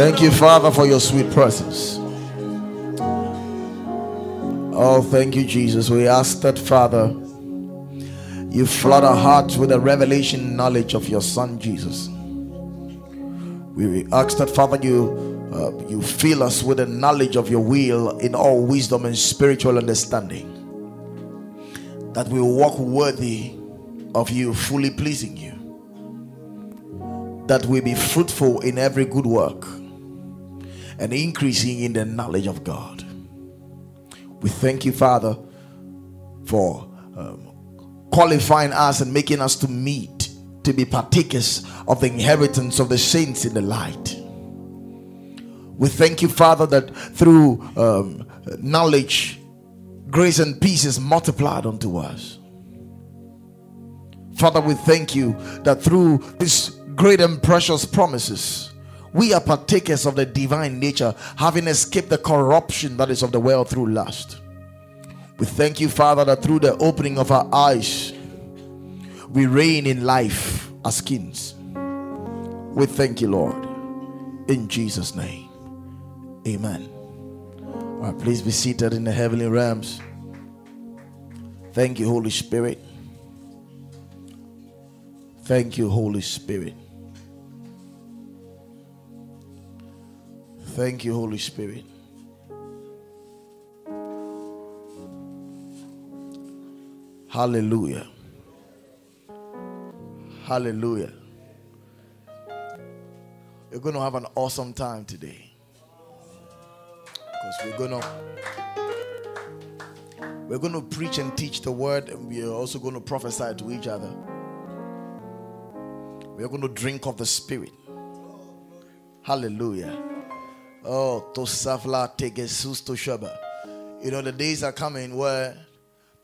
Thank you, Father, for your sweet presence. Oh, thank you, Jesus. We ask that, Father, you flood our hearts with a revelation knowledge of your Son, Jesus. We ask that, Father, you uh, you fill us with the knowledge of your will in all wisdom and spiritual understanding. That we walk worthy of you, fully pleasing you. That we be fruitful in every good work and increasing in the knowledge of God. We thank you, Father, for um, qualifying us and making us to meet to be partakers of the inheritance of the saints in the light. We thank you, Father, that through um, knowledge, grace and peace is multiplied unto us. Father, we thank you that through these great and precious promises, we are partakers of the divine nature, having escaped the corruption that is of the world through lust. We thank you, Father, that through the opening of our eyes, we reign in life as kings. We thank you, Lord, in Jesus' name. Amen. All right, please be seated in the heavenly realms. Thank you, Holy Spirit. Thank you, Holy Spirit. Thank you, Holy Spirit. Hallelujah. Hallelujah. You're going to have an awesome time today. Because we're going to we're going to preach and teach the word and we are also going to prophesy to each other. We are going to drink of the spirit. Hallelujah. Oh, to safla tegesus to shaba. You know, the days are coming where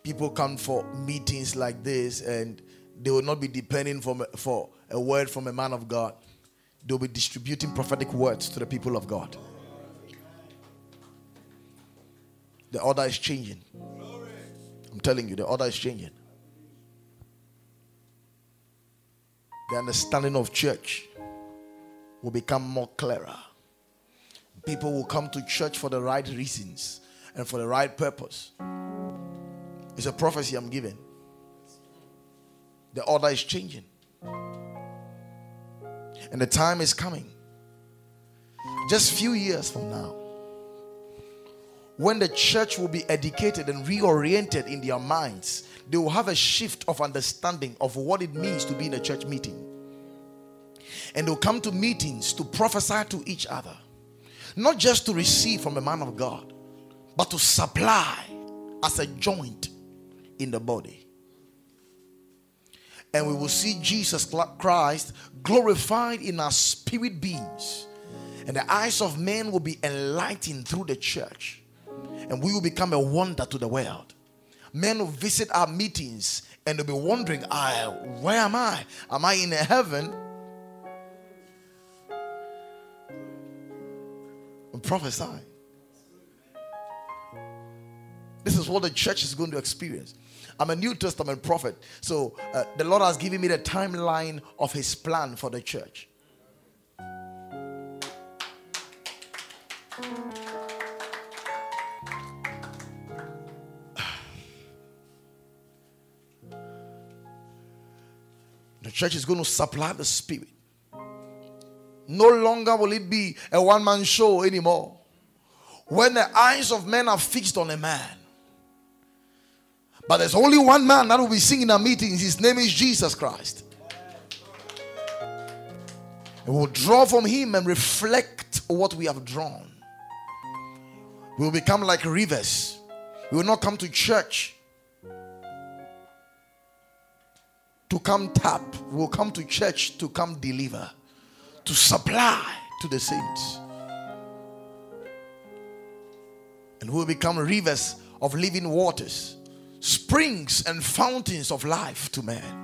people come for meetings like this and they will not be depending for, for a word from a man of God. They'll be distributing prophetic words to the people of God. The order is changing. I'm telling you, the order is changing. The understanding of church will become more clearer. People will come to church for the right reasons and for the right purpose. It's a prophecy I'm giving. The order is changing. And the time is coming. Just few years from now when the church will be educated and reoriented in their minds, they will have a shift of understanding of what it means to be in a church meeting. And they'll come to meetings to prophesy to each other, not just to receive from a man of God, but to supply as a joint in the body. And we will see Jesus Christ glorified in our spirit beings, and the eyes of men will be enlightened through the church and we will become a wonder to the world. Men will visit our meetings and they'll be wondering, I, where am I? Am I in heaven? And prophesy. This is what the church is going to experience. I'm a New Testament prophet, so uh, the Lord has given me the timeline of His plan for the church. The church is going to supply the spirit. No longer will it be a one man show anymore. When the eyes of men are fixed on a man, but there's only one man that will be singing our meetings. His name is Jesus Christ. And we'll draw from him and reflect what we have drawn. We will become like rivers. We will not come to church to come tap, We will come to church to come deliver, to supply to the saints. And we will become rivers of living waters, springs and fountains of life to man.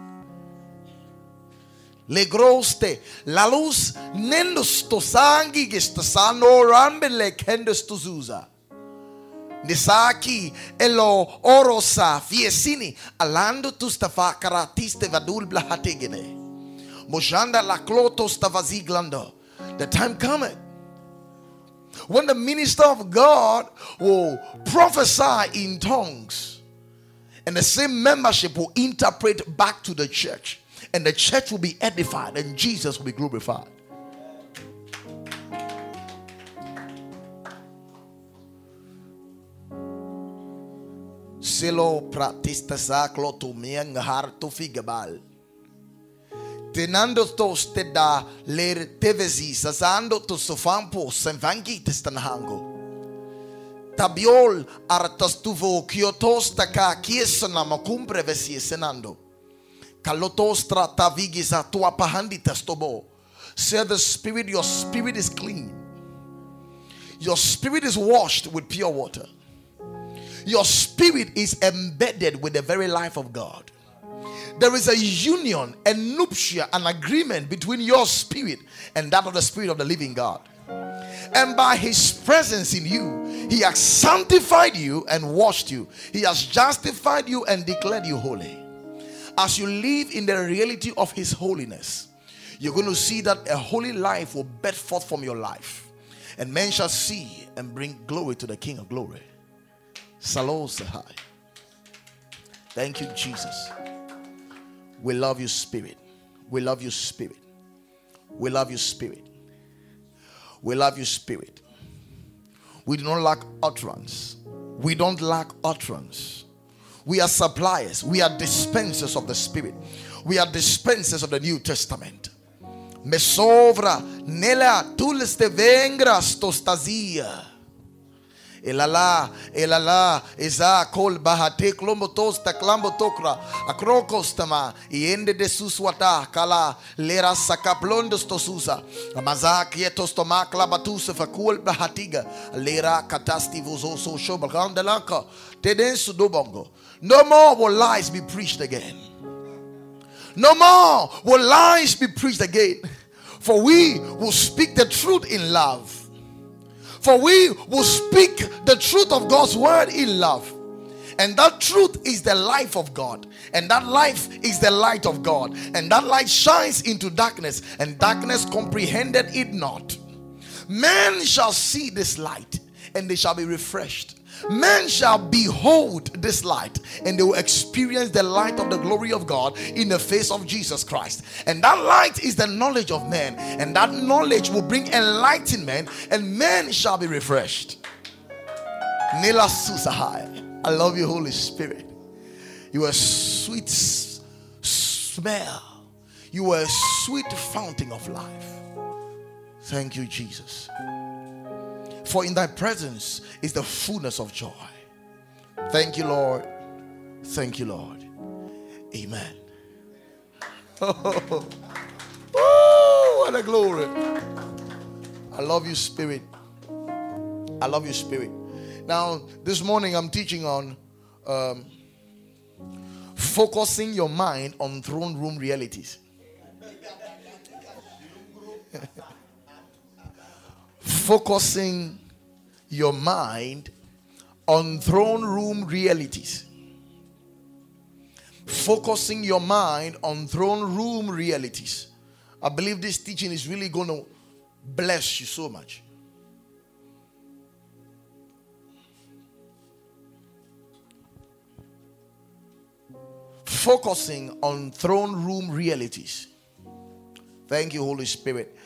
Le groste, la luz nendos to sangi gestasano rambe le kendos to zuza. Nisaki elo orosa fiesini alando tu stafa karatiste vadul blahategene. Mojanda la kloto stavaziglando. The time cometh when the minister of God will prophesy in tongues, and the same membership will interpret back to the church, and the church will be edified, and Jesus will be glorified. Silo pratista saclo tu harto figabal. Tenando to steda ler tevesi sasando to sofampo senvangi testanhango. Tabiol artastuvo kiotos taka kiesana makumbre vesi senando. Kalotostra tavigisa tua pahandi testobo. Say the spirit, your spirit is clean. Your spirit is washed with pure water. Your spirit is embedded with the very life of God. There is a union, a nuptia, an agreement between your spirit and that of the spirit of the living God. And by his presence in you, he has sanctified you and washed you. He has justified you and declared you holy. As you live in the reality of his holiness, you're going to see that a holy life will bed forth from your life. And men shall see and bring glory to the King of glory. Salon Sahai. Thank you, Jesus. We love you, Spirit. We love you, Spirit. We love you, Spirit. We love you, Spirit. We do not lack utterance. We don't lack utterance. We are suppliers. We are dispensers of the Spirit. We are dispensers of the New Testament. Me sovra nella tulste vengra Elala, elala, eza kol bahate klombotos ta klambotokra, akrokostama, iende de suswata, kala, lera sakaplondos tosusa, amaza kietos toma klabatusa fakul bahatiga, lera katasti vozoso shobalkandelaka, tedensu dobongo. No more will lies be preached again. No more will lies be preached again. For we will speak the truth in love for we will speak the truth of God's word in love. And that truth is the life of God. And that life is the light of God. And that light shines into darkness, and darkness comprehended it not. Men shall see this light, and they shall be refreshed men shall behold this light and they will experience the light of the glory of God in the face of Jesus Christ. And that light is the knowledge of men, and that knowledge will bring enlightenment, and men shall be refreshed. Nila Susahai. I love you, Holy Spirit. You are sweet smell. You are a sweet fountain of life. Thank you, Jesus. For in thy presence is the fullness of joy. Thank you, Lord. Thank you, Lord. Amen. Oh, what a glory. I love you, Spirit. I love you, Spirit. Now, this morning I'm teaching on um, focusing your mind on throne room realities. focusing your mind on throne room realities. Focusing your mind on throne room realities. I believe this teaching is really going to bless you so much. Focusing on throne room realities. Thank you, Holy Spirit.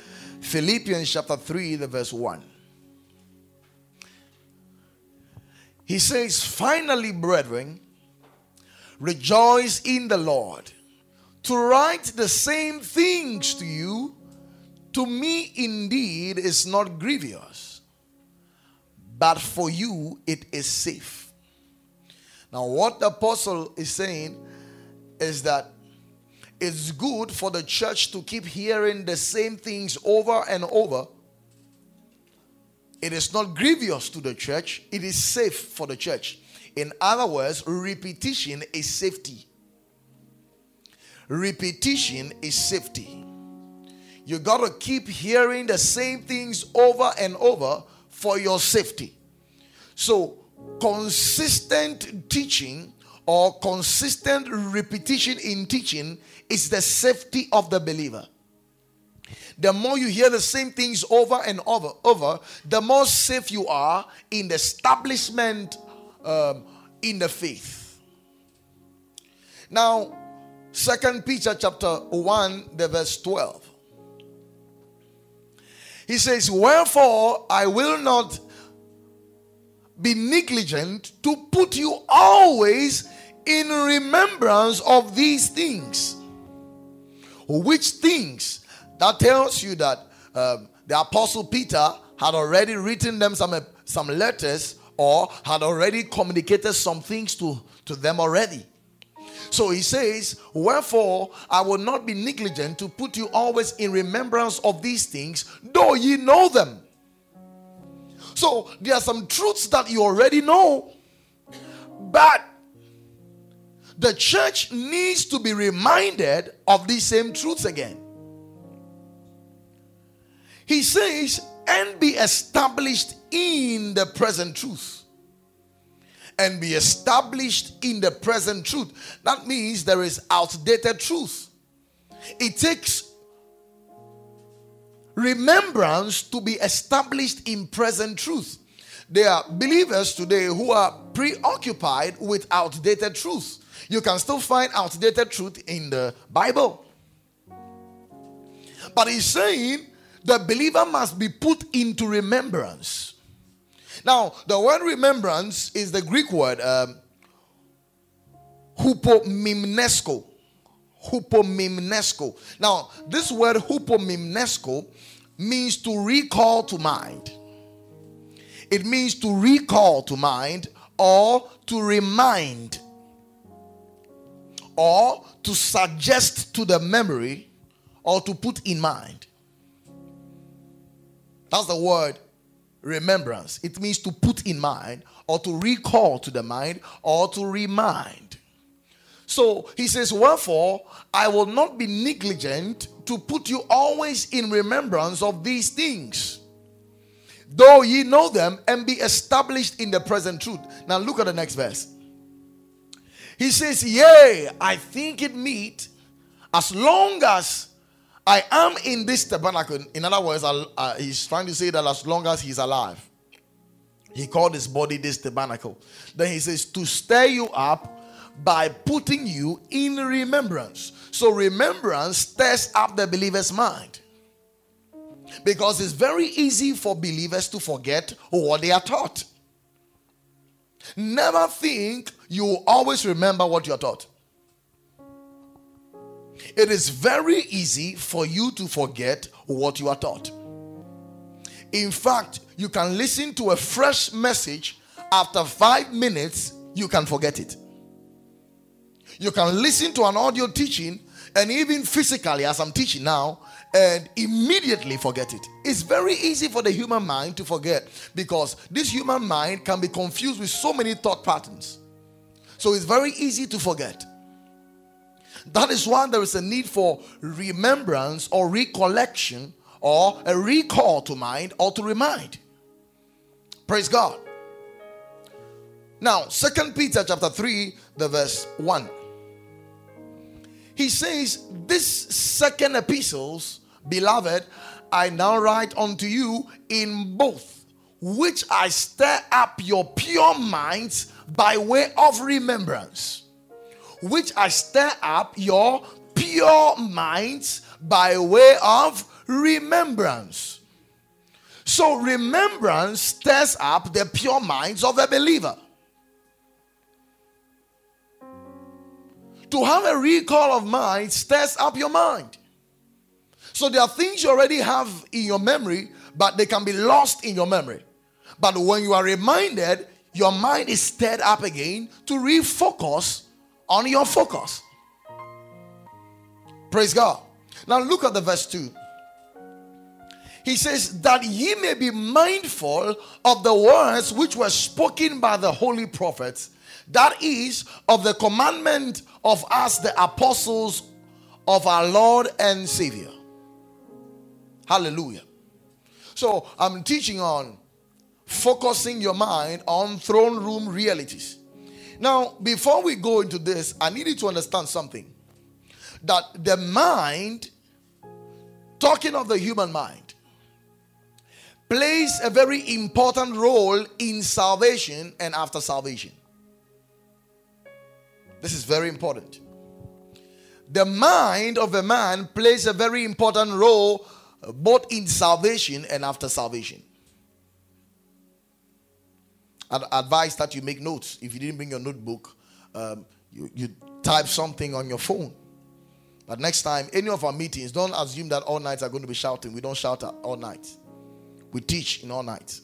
Philippians chapter 3, the verse 1. He says, Finally, brethren, rejoice in the Lord. To write the same things to you, to me indeed is not grievous, but for you it is safe. Now, what the apostle is saying is that it's good for the church to keep hearing the same things over and over it is not grievous to the church, it is safe for the church. In other words, repetition is safety. Repetition is safety. You got to keep hearing the same things over and over for your safety. So, consistent teaching or consistent repetition in teaching is the safety of the believer. the more you hear the same things over and over, over, the more safe you are in the establishment um, in the faith. Now, Second Peter chapter 1, the verse 12. He says, Wherefore I will not be negligent to put you always in remembrance of these things. Which things? That tells you that um, the apostle Peter had already written them some, some letters or had already communicated some things to, to them already. So he says, Wherefore I will not be negligent to put you always in remembrance of these things, though ye know them. So there are some truths that you already know, but the church needs to be reminded of these same truths again. He says, and be established in the present truth. And be established in the present truth. That means there is outdated truth. It takes remembrance to be established in present truth. There are believers today who are preoccupied with outdated truth. You can still find outdated truth in the Bible. But he's saying the believer must be put into remembrance. Now, the word remembrance is the Greek word um, hupomimnesko. Hupomimnesko. Now, this word hupomimnesko means to recall to mind. It means to recall to mind or to remind or to suggest to the memory or to put in mind. That's the word remembrance. It means to put in mind or to recall to the mind or to remind. So he says, Wherefore, I will not be negligent to put you always in remembrance of these things, though ye know them and be established in the present truth. Now look at the next verse. He says, Yea, I think it meet as long as I am in this tabernacle. In other words, uh, he's trying to say that as long as he's alive, he called his body this tabernacle. Then he says, To stir you up by putting you in remembrance. So, remembrance stirs up the believer's mind. Because it's very easy for believers to forget what they are taught. Never think you will always remember what you're taught. It is very easy for you to forget what you are taught. In fact, you can listen to a fresh message after five minutes, you can forget it. You can listen to an audio teaching and even physically, as I'm teaching now, and immediately forget it. It's very easy for the human mind to forget because this human mind can be confused with so many thought patterns. So it's very easy to forget. That is why there is a need for remembrance or recollection or a recall to mind or to remind. Praise God. Now, Second Peter chapter 3, the verse 1. He says, This second epistles, beloved, I now write unto you in both, which I stir up your pure minds by way of remembrance, which I stir up your pure minds by way of remembrance. So, remembrance stirs up the pure minds of a believer. To have a recall of mind stirs up your mind. So, there are things you already have in your memory, but they can be lost in your memory. But when you are reminded, your mind is stirred up again to refocus on your focus. Praise God. Now look at the verse 2. He says, That ye may be mindful of the words which were spoken by the holy prophets, that is, of the commandment of us, the apostles of our Lord and Savior. Hallelujah. So I'm teaching on focusing your mind on throne room realities. Now, before we go into this, I need you to understand something that the mind talking of the human mind, plays a very important role in salvation and after salvation. This is very important. The mind of a man plays a very important role both in salvation and after salvation. I'd advise that you make notes. If you didn't bring your notebook, um, you, you type something on your phone. But next time, any of our meetings, don't assume that all nights are going to be shouting. We don't shout all night. We teach in all nights.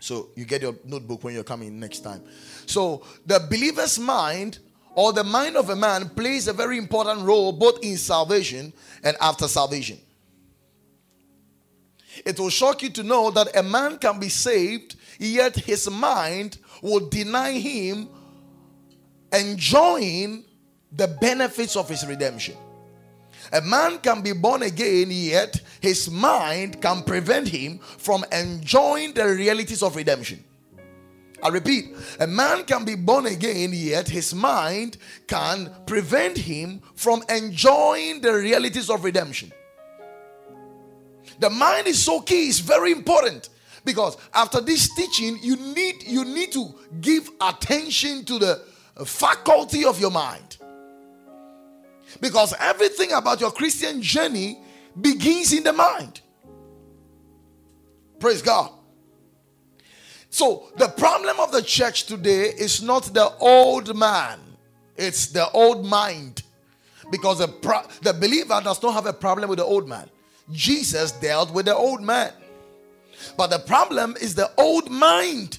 So you get your notebook when you're coming next time. So the believer's mind or the mind of a man plays a very important role both in salvation and after salvation. It will shock you to know that a man can be saved, yet his mind will deny him enjoying the benefits of his redemption. A man can be born again, yet his mind can prevent him from enjoying the realities of redemption. I repeat, a man can be born again, yet his mind can prevent him from enjoying the realities of redemption. The mind is so key, it's very important because after this teaching, you need you need to give attention to the faculty of your mind. Because everything about your Christian journey begins in the mind. Praise God. So, the problem of the church today is not the old man, it's the old mind. Because the, pro- the believer does not have a problem with the old man. Jesus dealt with the old man. But the problem is the old mind.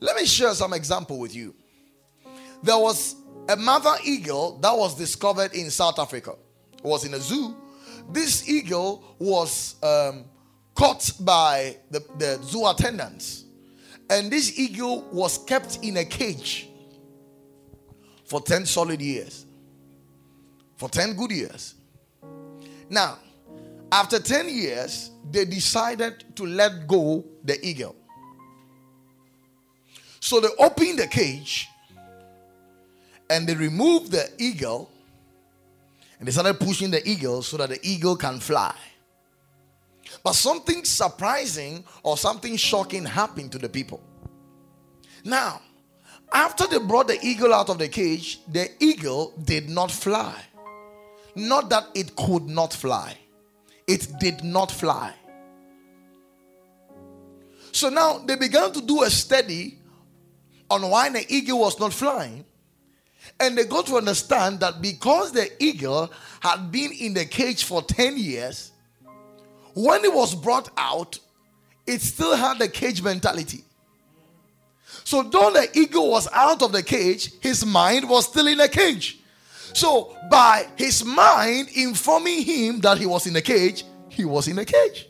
Let me share some example with you. There was a mother eagle that was discovered in South Africa. It was in a zoo. This eagle was um, caught by the, the zoo attendants. And this eagle was kept in a cage for 10 solid years. For 10 good years. Now, after 10 years, they decided to let go the eagle. So they opened the cage and they removed the eagle and they started pushing the eagle so that the eagle can fly. But something surprising or something shocking happened to the people. Now, after they brought the eagle out of the cage, the eagle did not fly. Not that it could not fly, it did not fly. So now they began to do a study on why the eagle was not flying. And they got to understand that because the eagle had been in the cage for 10 years, when it was brought out, it still had the cage mentality. So, though the eagle was out of the cage, his mind was still in the cage. So, by his mind informing him that he was in a cage, he was in a cage.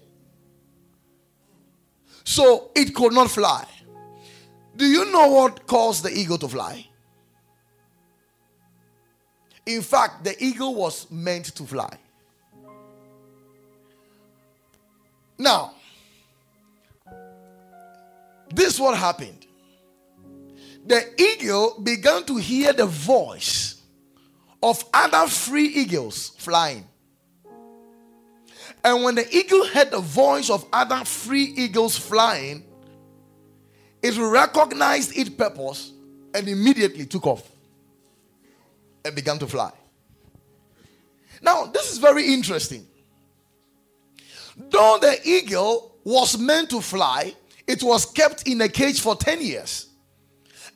So, it could not fly. Do you know what caused the eagle to fly? In fact, the eagle was meant to fly. Now, this what happened. The eagle began to hear the voice of other free eagles flying. And when the eagle heard the voice of other free eagles flying, it recognized its purpose and immediately took off and began to fly. Now, this is very interesting. Though the eagle was meant to fly, it was kept in a cage for 10 years.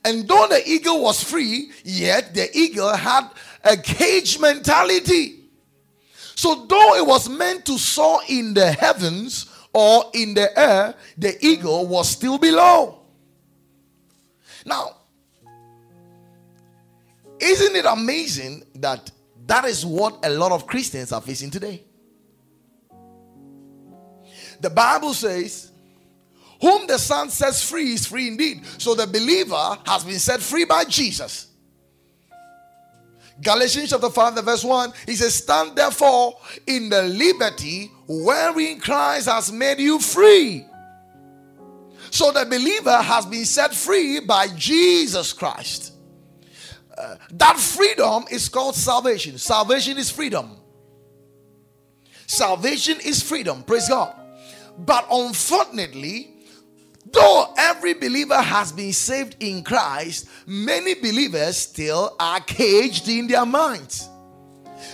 And though the eagle was free, yet the eagle had a cage mentality. So, though it was meant to soar in the heavens or in the air, the eagle was still below. Now, isn't it amazing that that is what a lot of Christians are facing today? The Bible says, Whom the Son sets free is free indeed. So the believer has been set free by Jesus. Galatians chapter 5, the verse 1, he says, Stand therefore in the liberty wherein Christ has made you free. So the believer has been set free by Jesus Christ. Uh, that freedom is called salvation. Salvation is freedom. Salvation is freedom. Praise God. But unfortunately, though every believer has been saved in Christ, many believers still are caged in their minds.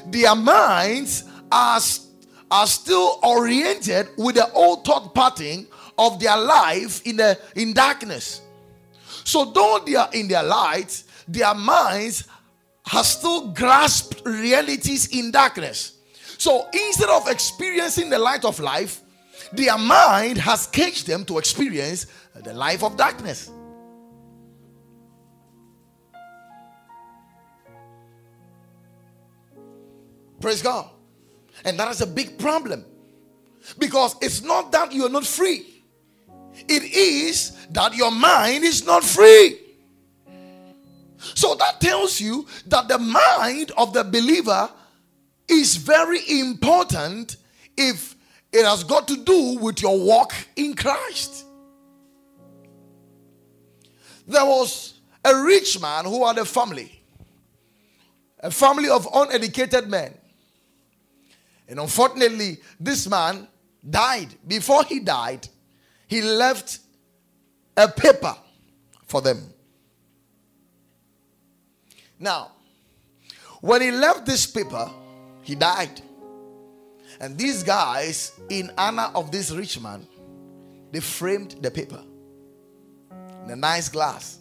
Their minds are, are still oriented with the old thought pattern of their life in the in darkness. So though they are in their light, their minds have still grasped realities in darkness. So instead of experiencing the light of life, their mind has caged them to experience the life of darkness. Praise God. And that is a big problem. Because it's not that you're not free, it is that your mind is not free. So that tells you that the mind of the believer is very important if it has got to do with your walk in Christ. There was a rich man who had a family, a family of uneducated men. And unfortunately, this man died. Before he died, he left a paper for them. Now, when he left this paper, he died. And these guys, in honor of this rich man, they framed the paper in a nice glass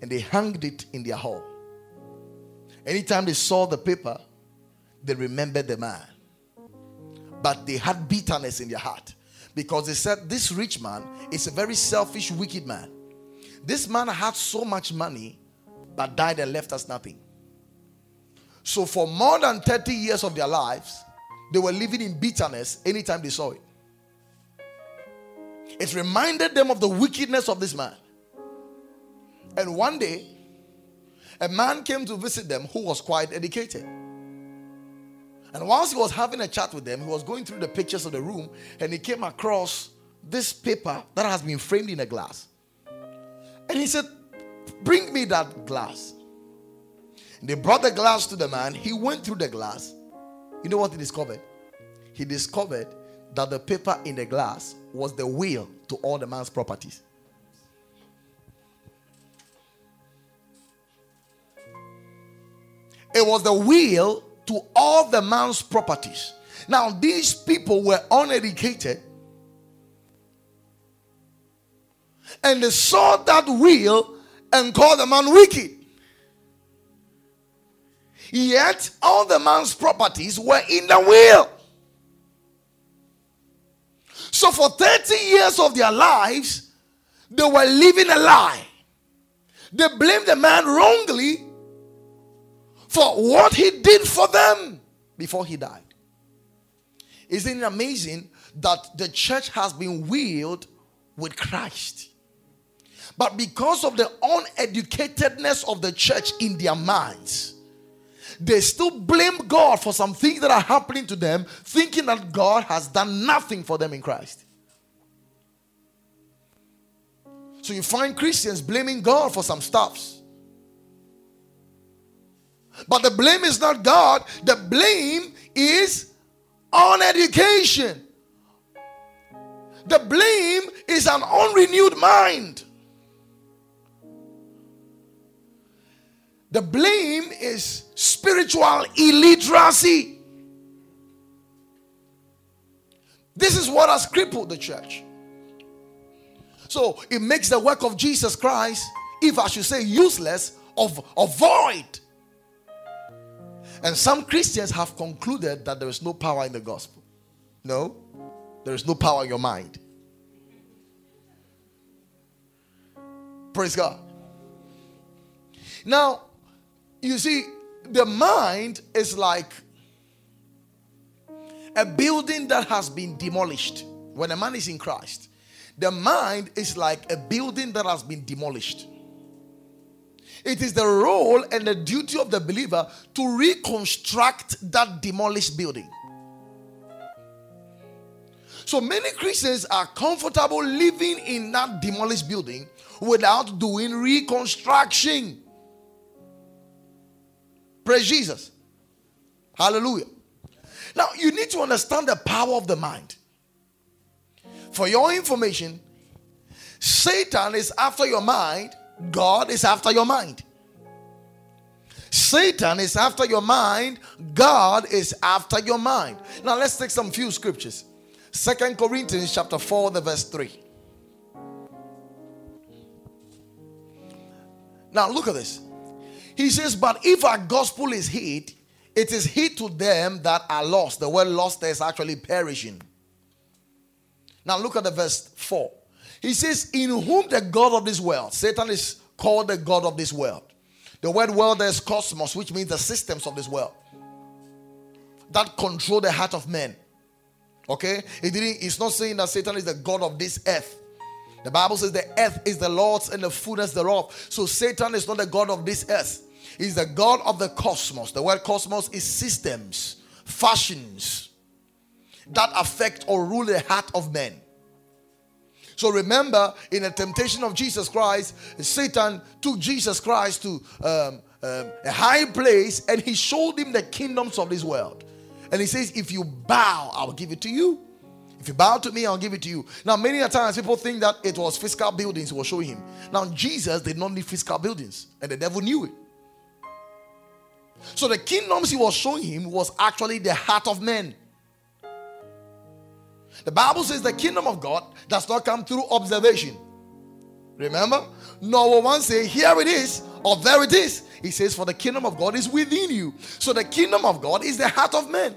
and they hanged it in their hall. Anytime they saw the paper, they remembered the man. But they had bitterness in their heart because they said, This rich man is a very selfish, wicked man. This man had so much money but died and left us nothing. So, for more than 30 years of their lives, they were living in bitterness anytime they saw it. It reminded them of the wickedness of this man. And one day, a man came to visit them who was quite educated. And whilst he was having a chat with them, he was going through the pictures of the room and he came across this paper that has been framed in a glass. And he said, Bring me that glass. They brought the glass to the man. He went through the glass. You know what he discovered? He discovered that the paper in the glass was the will to all the man's properties. It was the will to all the man's properties. Now, these people were uneducated and they saw that will and called the man wicked. Yet all the man's properties were in the will. So for 30 years of their lives, they were living a lie. They blamed the man wrongly for what he did for them before he died. Isn't it amazing that the church has been wheeled with Christ? But because of the uneducatedness of the church in their minds, they still blame God for some things that are happening to them, thinking that God has done nothing for them in Christ. So you find Christians blaming God for some stuffs. But the blame is not God, the blame is on education. The blame is an unrenewed mind. The blame is spiritual illiteracy. This is what has crippled the church. So it makes the work of Jesus Christ, if I should say useless, of, void. And some Christians have concluded that there is no power in the gospel. No, there is no power in your mind. Praise God. Now, you see, the mind is like a building that has been demolished. When a man is in Christ, the mind is like a building that has been demolished. It is the role and the duty of the believer to reconstruct that demolished building. So many Christians are comfortable living in that demolished building without doing reconstruction. Praise Jesus. Hallelujah. Now, you need to understand the power of the mind. For your information, Satan is after your mind, God is after your mind. Satan is after your mind, God is after your mind. Now let's take some few scriptures. Second Corinthians chapter 4, the verse 3. Now look at this. He says, But if our gospel is hid, it is hid to them that are lost. The word lost is actually perishing. Now look at the verse 4. He says, In whom the God of this world, Satan is called the God of this world. The word world is cosmos, which means the systems of this world that control the heart of men. Okay? It didn't, it's not saying that Satan is the God of this earth. The Bible says the earth is the Lord's and the fullness thereof. So Satan is not the God of this earth. He's the God of the cosmos. The word cosmos is systems, fashions that affect or rule the heart of men. So remember, in the temptation of Jesus Christ, Satan took Jesus Christ to um, um, a high place and he showed him the kingdoms of this world. And he says, If you bow, I'll give it to you. If you bow to me, I'll give it to you. Now, many times people think that it was physical buildings he was showing him. Now, Jesus did not need physical buildings, and the devil knew it. So the kingdoms he was showing him was actually the heart of men. The Bible says the kingdom of God does not come through observation. Remember? No will one say, Here it is, or there it is. He says, For the kingdom of God is within you. So the kingdom of God is the heart of man.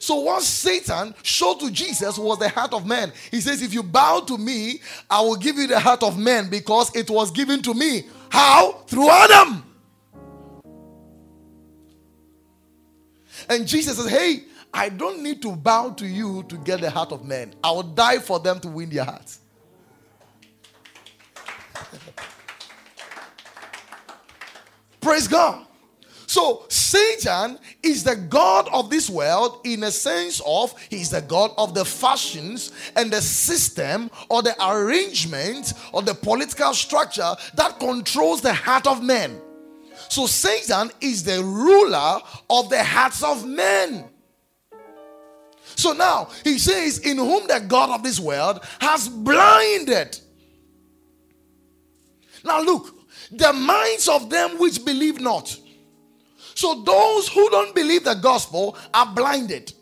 So what Satan showed to Jesus was the heart of man. He says, If you bow to me, I will give you the heart of man because it was given to me. How? Through Adam. And Jesus says, Hey, I don't need to bow to you to get the heart of men. I will die for them to win their hearts. Praise God. So Satan is the God of this world in a sense of he's the God of the fashions and the system or the arrangement or the political structure that controls the heart of men. So Satan is the ruler of the hearts of men. So now he says, In whom the God of this world has blinded. Now look, the minds of them which believe not. So those who don't believe the gospel are blinded.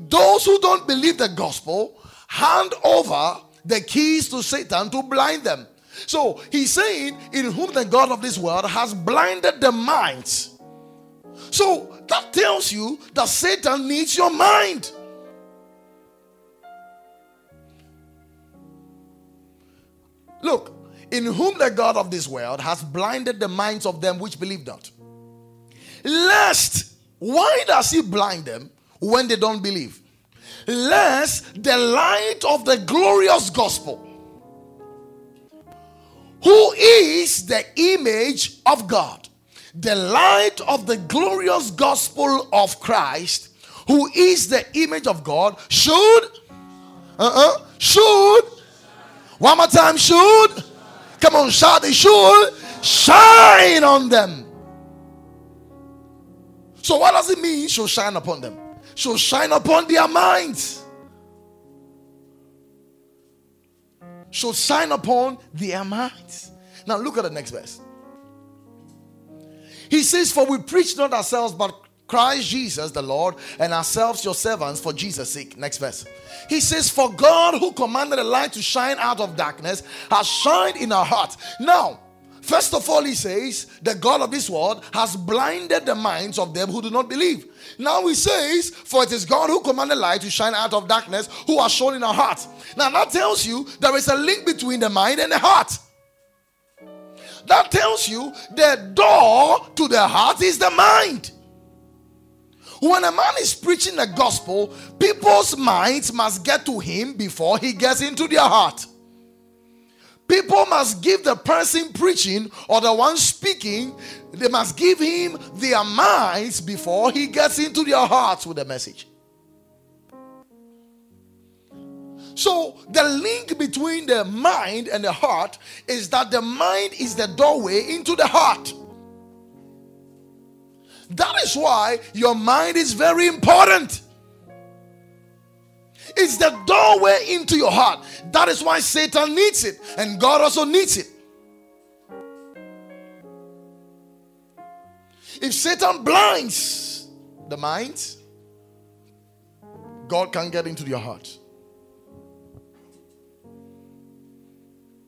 Those who don't believe the gospel hand over the keys to Satan to blind them. So he's saying, In whom the God of this world has blinded the minds. So that tells you that Satan needs your mind. Look, in whom the God of this world has blinded the minds of them which believe not. Lest, why does he blind them when they don't believe? Lest the light of the glorious gospel is the image of God, the light of the glorious gospel of Christ, who is the image of God, should, uh-uh, should, one more time, should, come on, shout, it should shine on them. So, what does it mean? Shall shine upon them, shall shine upon their minds. shall shine upon their minds. Now look at the next verse. He says, For we preach not ourselves, but Christ Jesus the Lord, and ourselves your servants for Jesus' sake. Next verse. He says, For God who commanded the light to shine out of darkness has shined in our hearts. Now, First of all, he says, the God of this world has blinded the minds of them who do not believe. Now he says, For it is God who commanded light to shine out of darkness, who has shown in our hearts. Now that tells you there is a link between the mind and the heart. That tells you the door to the heart is the mind. When a man is preaching the gospel, people's minds must get to him before he gets into their heart. People must give the person preaching or the one speaking, they must give him their minds before he gets into their hearts with the message. So, the link between the mind and the heart is that the mind is the doorway into the heart. that is why your mind is very important. It's the doorway into your heart. That is why Satan needs it, and God also needs it. If Satan blinds the mind, God can't get into your heart.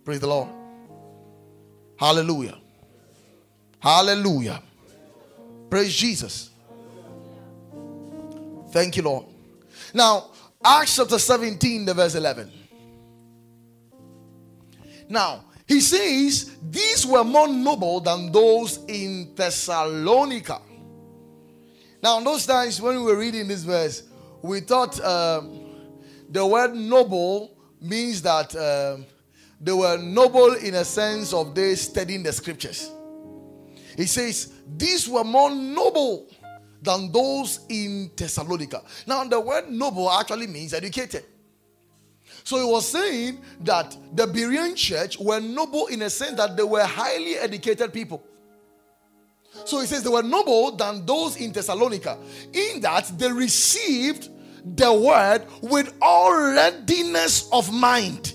Praise the Lord. Hallelujah. Hallelujah. Praise Jesus. Thank you, Lord. Now, Acts chapter 17, the verse 11. Now, he says these were more noble than those in Thessalonica. Now, in those times when we were reading this verse, we thought um, the word noble means that um, they were noble in a sense of they studying the scriptures. He says these were more noble than those in Thessalonica. Now, the word noble actually means educated. So he was saying that the Berean church were noble in a sense that they were highly educated people. So he says they were noble than those in Thessalonica, in that they received the word with all readiness of mind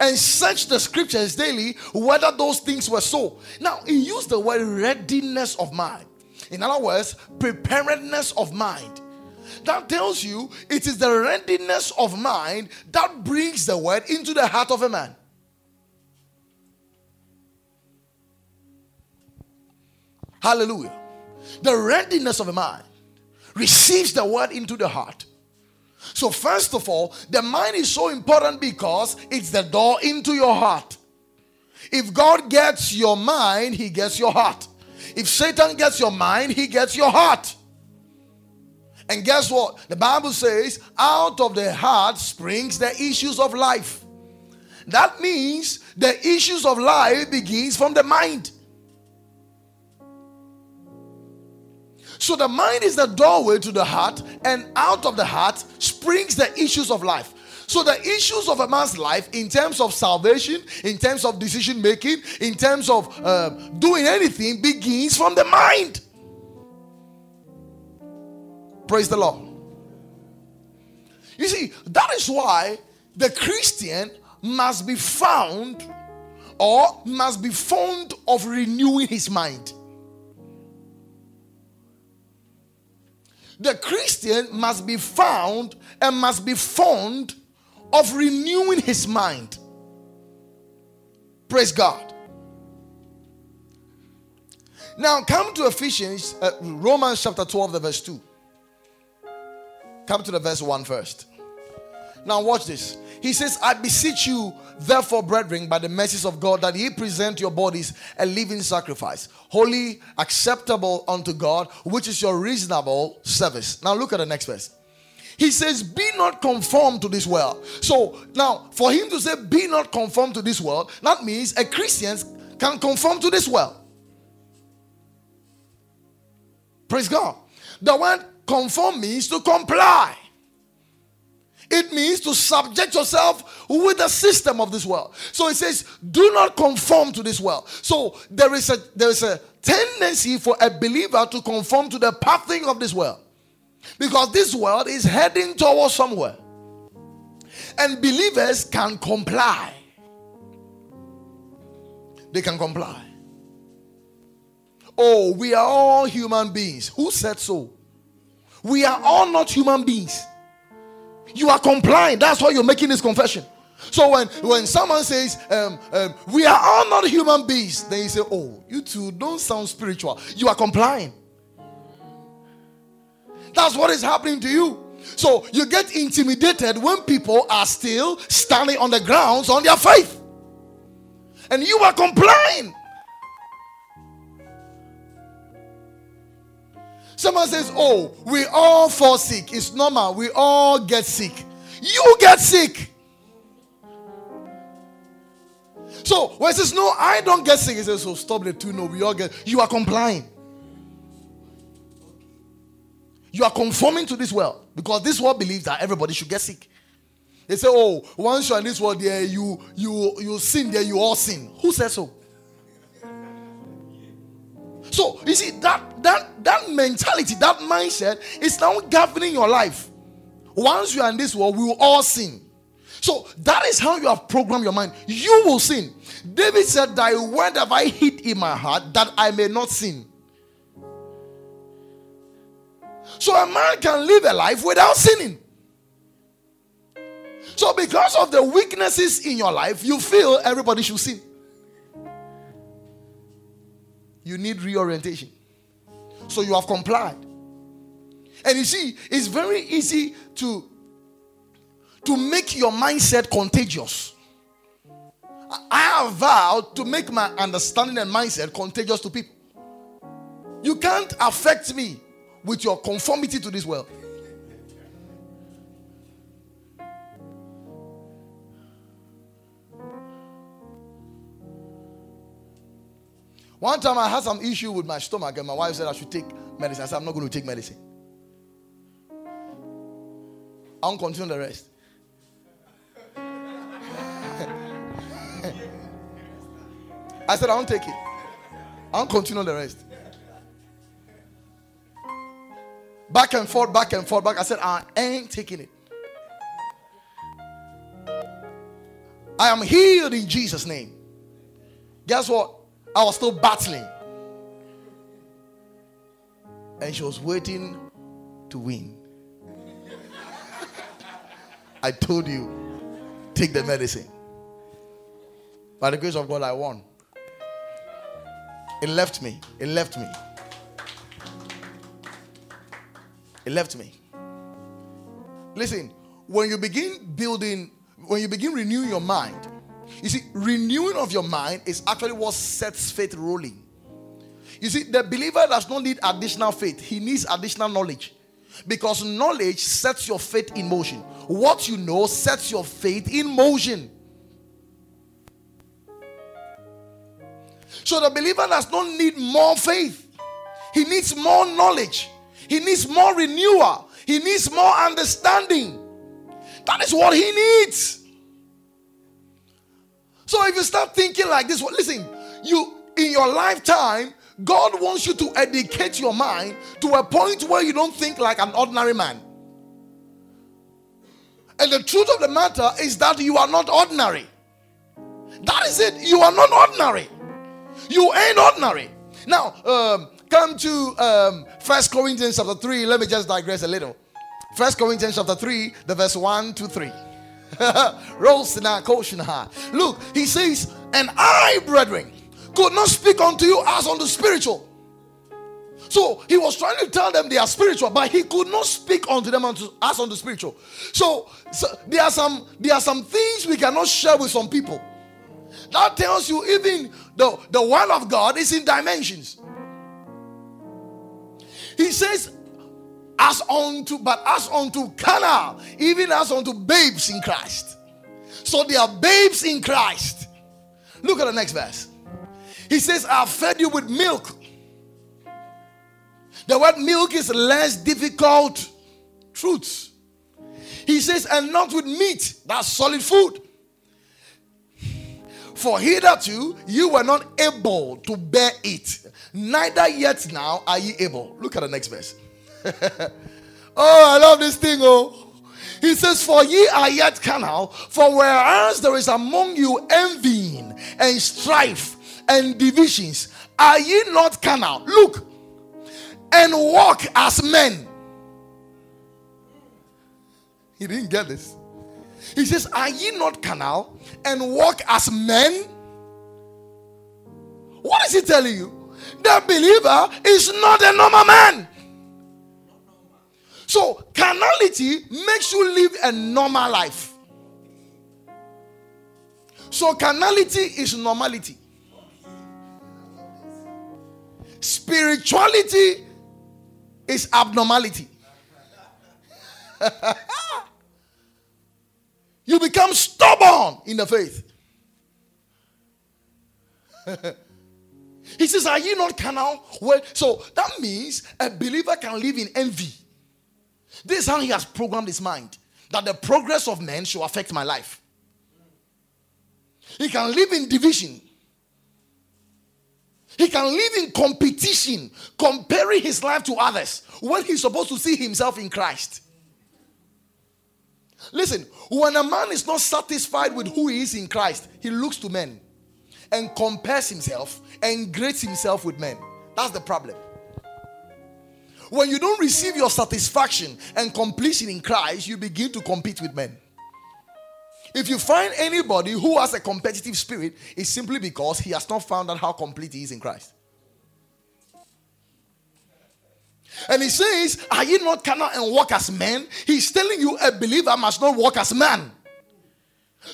and search the scriptures daily whether those things were so. Now, he used the word readiness of mind. In other words, preparedness of mind. That tells you it is the readiness of mind that brings the word into the heart of a man. Hallelujah. The readiness of a mind receives the word into the heart. So, first of all, the mind is so important because it's the door into your heart. If God gets your mind, He gets your heart. If Satan gets your mind, he gets your heart. And guess what? The Bible says, out of the heart springs the issues of life. That means the issues of life begins from the mind. So the mind is the doorway to the heart, and out of the heart springs the issues of life. So the issues of a man's life, in terms of salvation, in terms of decision making, in terms of uh, doing anything, begins from the mind. Praise the Lord. You see, that is why the Christian must be found or must be fond of renewing his mind. The Christian must be found and must be fond of renewing his mind. Praise God. Now come to Ephesians, uh, Romans chapter 12, the verse 2. Come to the verse 1 first. Now watch this. He says, I beseech you, therefore, brethren, by the mercies of God, that ye present your bodies a living sacrifice, holy, acceptable unto God, which is your reasonable service. Now look at the next verse. He says, Be not conformed to this world. So now, for him to say, Be not conformed to this world, that means a Christian can conform to this world. Praise God. The word conform means to comply. It means to subject yourself with the system of this world. So it says, do not conform to this world. So there is a there is a tendency for a believer to conform to the pathing of this world. Because this world is heading towards somewhere. And believers can comply. They can comply. Oh, we are all human beings. Who said so? We are all not human beings. You are complying. That's why you're making this confession. So when, when someone says, um, um, we are all not human beings, then you say, oh, you two don't sound spiritual. You are complying. That's what is happening to you. So you get intimidated when people are still standing on the grounds on their faith. And you are complying. Someone says, Oh, we all fall sick. It's normal. We all get sick. You get sick. So when it says, No, I don't get sick, he says, So stop the two. No, we all get. You are complying. You are conforming to this world because this world believes that everybody should get sick. They say, "Oh, once you're in this world, there you you you sin, there you all sin." Who says so? So you see that that that mentality, that mindset is now governing your life. Once you are in this world, we will all sin. So that is how you have programmed your mind. You will sin. David said, Thy word have I hid in my heart that I may not sin. So a man can live a life without sinning. So, because of the weaknesses in your life, you feel everybody should sin. You need reorientation. So, you have complied. And you see, it's very easy to, to make your mindset contagious. I have vowed to make my understanding and mindset contagious to people. You can't affect me with your conformity to this world. One time I had some issue with my stomach, and my wife said I should take medicine. I said, I'm not going to take medicine. I'll continue the rest. I said, I won't take it. I'll continue the rest. Back and forth, back and forth, back. I said, I ain't taking it. I am healed in Jesus' name. Guess what? I was still battling. And she was waiting to win. I told you, take the medicine. By the grace of God, I won. It left me. It left me. It left me. Listen, when you begin building, when you begin renewing your mind, you see, renewing of your mind is actually what sets faith rolling. You see, the believer does not need additional faith, he needs additional knowledge. Because knowledge sets your faith in motion. What you know sets your faith in motion. So the believer does not need more faith, he needs more knowledge, he needs more renewal, he needs more understanding. That is what he needs. So if you start thinking like this, listen, you in your lifetime, God wants you to educate your mind to a point where you don't think like an ordinary man. And the truth of the matter is that you are not ordinary. That is it. You are not ordinary. You ain't ordinary. Now, um, come to um, First Corinthians chapter 3. Let me just digress a little. First Corinthians chapter 3, the verse 1 to 3. Look, he says, And I, brethren, could not speak unto you as on the spiritual. So he was trying to tell them they are spiritual, but he could not speak unto them as on the spiritual. So, so there are some there are some things we cannot share with some people. That tells you even the, the word of God is in dimensions. He says, as unto, but as unto carnal, even as unto babes in Christ. So they are babes in Christ. Look at the next verse. He says, I fed you with milk. The word milk is less difficult truths. He says, and not with meat, that's solid food. For hitherto you were not able to bear it, neither yet now are ye able. Look at the next verse. oh, I love this thing. Oh, he says, For ye are yet carnal, for whereas there is among you envying and strife and divisions, are ye not carnal? Look and walk as men. He didn't get this. He says, Are ye not carnal and walk as men? What is he telling you? The believer is not a normal man. So, carnality makes you live a normal life. So, carnality is normality. Spirituality is abnormality. you become stubborn in the faith. he says, Are you not carnal? Well, so that means a believer can live in envy. This is how he has programmed his mind that the progress of men should affect my life. He can live in division. He can live in competition, comparing his life to others when he's supposed to see himself in Christ. Listen, when a man is not satisfied with who he is in Christ, he looks to men and compares himself and grades himself with men. That's the problem. When you don't receive your satisfaction and completion in Christ, you begin to compete with men. If you find anybody who has a competitive spirit, it's simply because he has not found out how complete he is in Christ. And he says, Are you not carnal and walk as men? He's telling you a believer must not walk as man.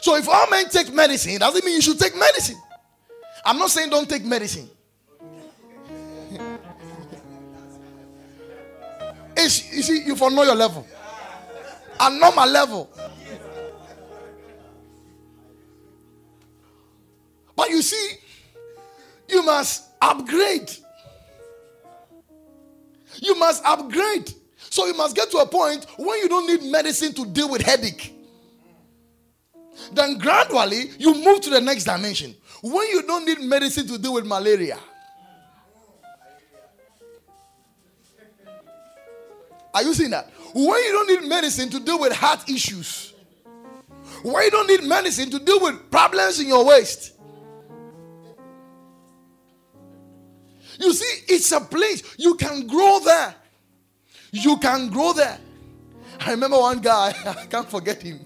So if all men take medicine, doesn't mean you should take medicine. I'm not saying don't take medicine. It's, you see, you for know your level. A normal level. But you see, you must upgrade. You must upgrade. So you must get to a point when you don't need medicine to deal with headache. Then gradually you move to the next dimension. When you don't need medicine to deal with malaria. Are you seeing that? When you don't need medicine to deal with heart issues. When you don't need medicine to deal with problems in your waist. You see, it's a place you can grow there. You can grow there. I remember one guy, I can't forget him.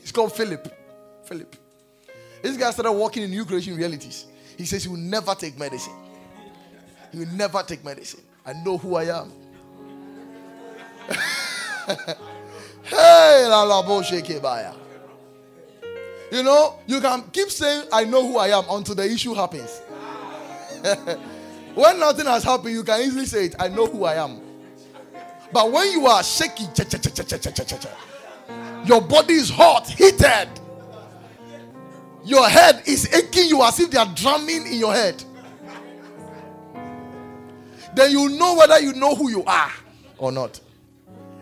He's called Philip. Philip. This guy started working in new creation realities. He says he will never take medicine. He will never take medicine. I know who I am. Hey, la la bo You know, you can keep saying, I know who I am until the issue happens. When nothing has happened, you can easily say it. I know who I am. But when you are shaky, your body is hot, heated. Your head is aching you as if they are drumming in your head. Then you know whether you know who you are or not.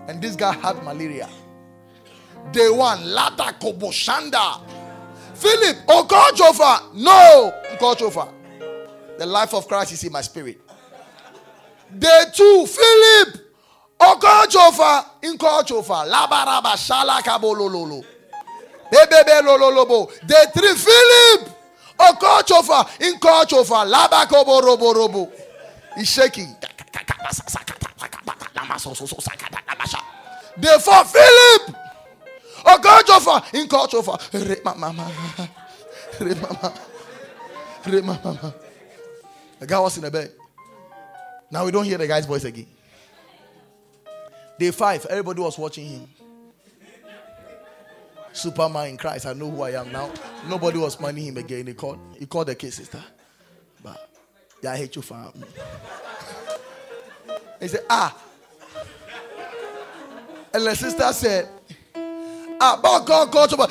And this guy had malaria. Day one, Lada Koboshanda. Philip, Okochofa. No, Okochofa. The life of Christ is in my spirit. Day two, Philip. Okochofa, Inkochofa, Labaraba, Shalakabololo. Bebebe lololobo. Day three, Philip. Okochofa, Inkochofa, Labakoborobo. He's shaking. Four, Philip. Okochofa, Inkochofa. Re mama. Re mama. Re mama. The guy was in the bed. Now we don't hear the guy's voice again. Day five, everybody was watching him. Superman in Christ. I know who I am now. Nobody was minding him again. He called, he called the case, sister. But yeah, I hate you, fam. He said, ah. And the sister said, ah, but God, God, God,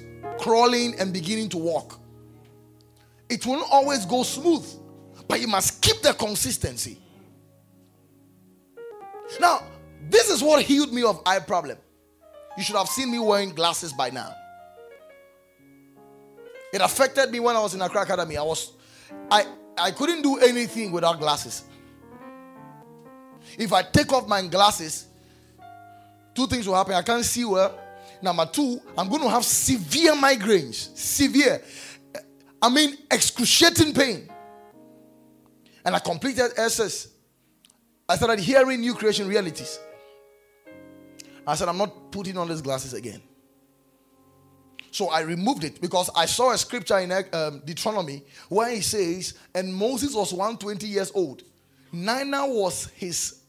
crawling and beginning to walk. It won't always go smooth, but you must keep the consistency. Now, this is what healed me of eye problem. You should have seen me wearing glasses by now. It affected me when I was in Accra Academy. I was I I couldn't do anything without glasses. If I take off my glasses, two things will happen. I can't see well. Number two, I'm going to have severe migraines. Severe. I mean, excruciating pain. And I completed SS I started hearing new creation realities. I said, I'm not putting on these glasses again. So I removed it because I saw a scripture in um, Deuteronomy where he says, and Moses was 120 years old. Neither was his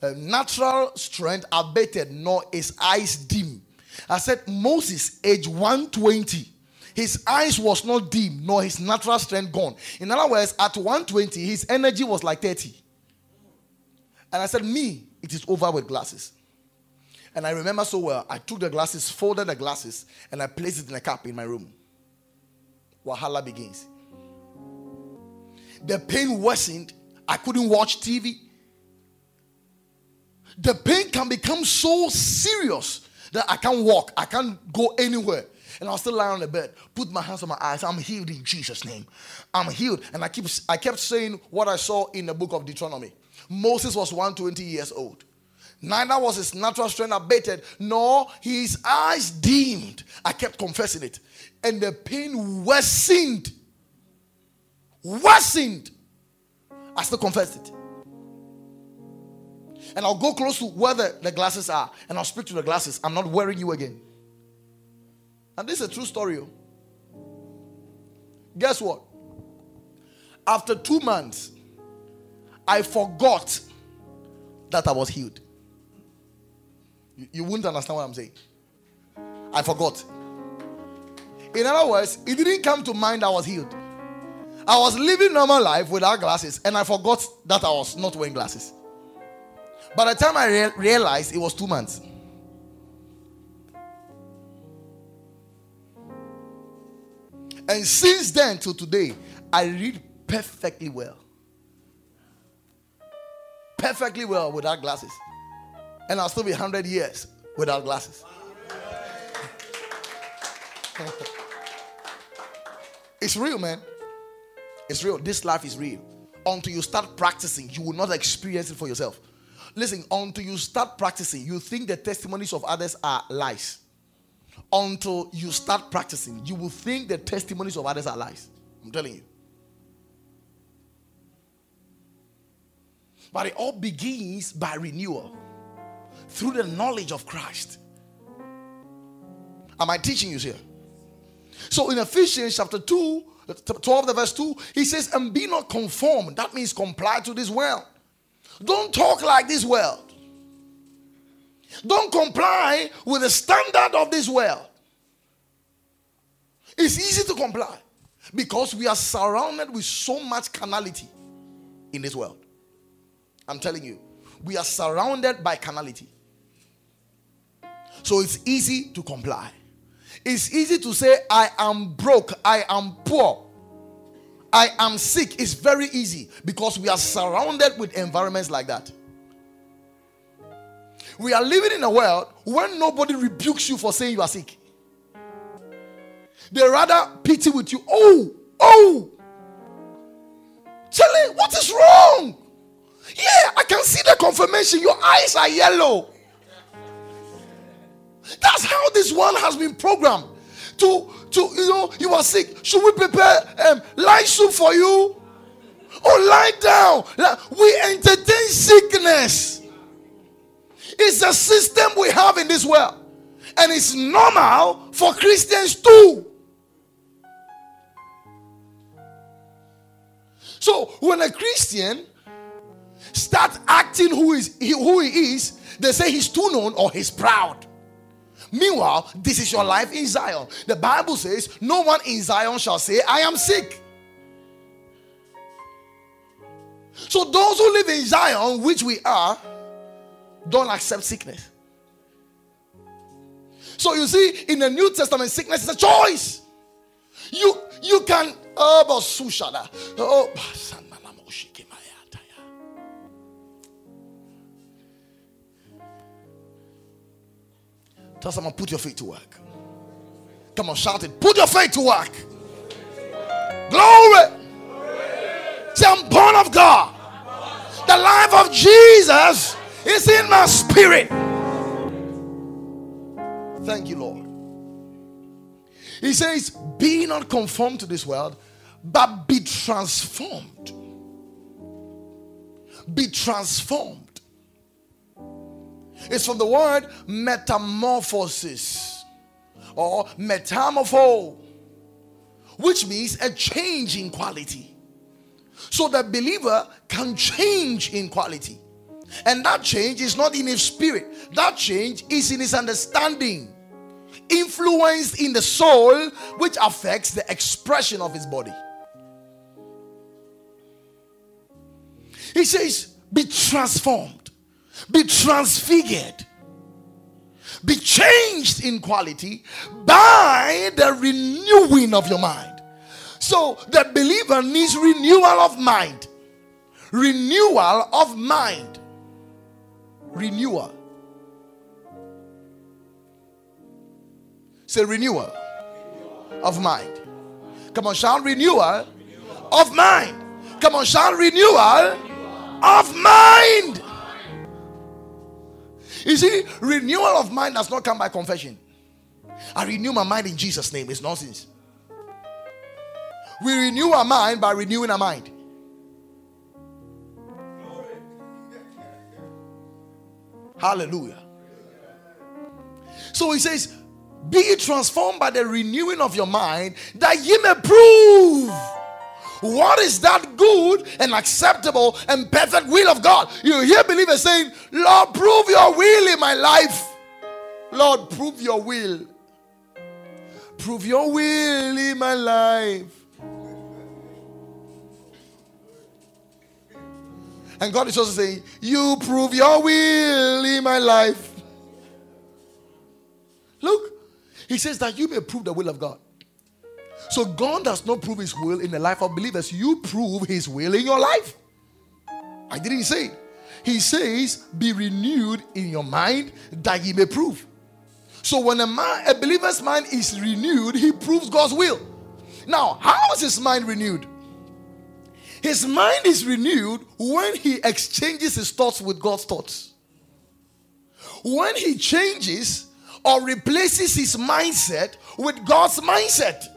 uh, natural strength abated, nor his eyes dim. I said, Moses, age 120, his eyes was not dim, nor his natural strength gone. In other words, at 120, his energy was like 30. And I said, Me, it is over with glasses. And I remember so well, I took the glasses, folded the glasses, and I placed it in a cup in my room. Wahala begins. The pain worsened. I couldn't watch TV. The pain can become so serious that I can't walk, I can't go anywhere. And I was still lying on the bed, put my hands on my eyes. I'm healed in Jesus' name. I'm healed. And I keep I kept saying what I saw in the book of Deuteronomy. Moses was 120 years old. Neither was his natural strength abated, nor his eyes dimmed. I kept confessing it. And the pain worsened. Worsened. I still confessed it. And I'll go close to where the, the glasses are and I'll speak to the glasses. I'm not wearing you again. And this is a true story. Oh. Guess what? After two months, I forgot that I was healed. You, you wouldn't understand what I'm saying. I forgot. In other words, it didn't come to mind I was healed. I was living normal life without glasses and I forgot that I was not wearing glasses. By the time I re- realized it was two months. And since then till today, I read perfectly well. Perfectly well without glasses and I'll still be 100 years without glasses. it's real, man. It's real. This life is real. Until you start practicing, you will not experience it for yourself. Listen, until you start practicing, you think the testimonies of others are lies. Until you start practicing, you will think the testimonies of others are lies. I'm telling you. But it all begins by renewal through the knowledge of Christ. Am I teaching you here? So in Ephesians chapter 2, 12, the verse 2, he says, And be not conformed. That means comply to this world. Don't talk like this world. Don't comply with the standard of this world. It's easy to comply because we are surrounded with so much carnality in this world. I'm telling you, we are surrounded by carnality. So it's easy to comply. It's easy to say, I am broke, I am poor, I am sick. It's very easy because we are surrounded with environments like that. We are living in a world where nobody rebukes you for saying you are sick. They rather pity with you. Oh, oh, Charlie, what is wrong? Yeah, I can see the confirmation. Your eyes are yellow. That's how this world has been programmed. To, to you know, you are sick. Should we prepare um, light soup for you? Or lie down. We entertain sickness. It's a system we have in this world. And it's normal for Christians too. So when a Christian starts acting who is who he is, they say he's too known or he's proud. Meanwhile, this is your life in Zion. The Bible says, No one in Zion shall say, I am sick. So, those who live in Zion, which we are, don't accept sickness. So, you see, in the New Testament, sickness is a choice. You you can oh, oh Tell someone, put your feet to work. Come on, shout it. Put your faith to work. Glory. Say, I'm born of God. The life of Jesus is in my spirit. Thank you, Lord. He says, Be not conformed to this world, but be transformed be transformed. It's from the word metamorphosis or metamorpho, which means a change in quality. So the believer can change in quality. And that change is not in his spirit, that change is in his understanding, influenced in the soul, which affects the expression of his body. He says, Be transformed, be transfigured, be changed in quality by the renewing of your mind. So the believer needs renewal of mind. Renewal of mind. Renewal. Say renewal of mind. Come on, shout renewal of mind. Come on, shout renewal of mind. You see, renewal of mind does not come by confession. I renew my mind in Jesus' name. It's nonsense. We renew our mind by renewing our mind. Hallelujah. So he says, Be transformed by the renewing of your mind, that ye may prove what is that good and acceptable and perfect will of God? You hear believers saying, Lord, prove your will in my life. Lord, prove your will. Prove your will in my life. And God is also saying, You prove your will in my life. Look, He says that you may prove the will of God. So God does not prove his will in the life of believers. You prove his will in your life. I didn't say. He says, be renewed in your mind that ye may prove. So when a man, a believer's mind is renewed, he proves God's will. Now, how is his mind renewed? His mind is renewed when he exchanges his thoughts with God's thoughts. When he changes or replaces his mindset with God's mindset.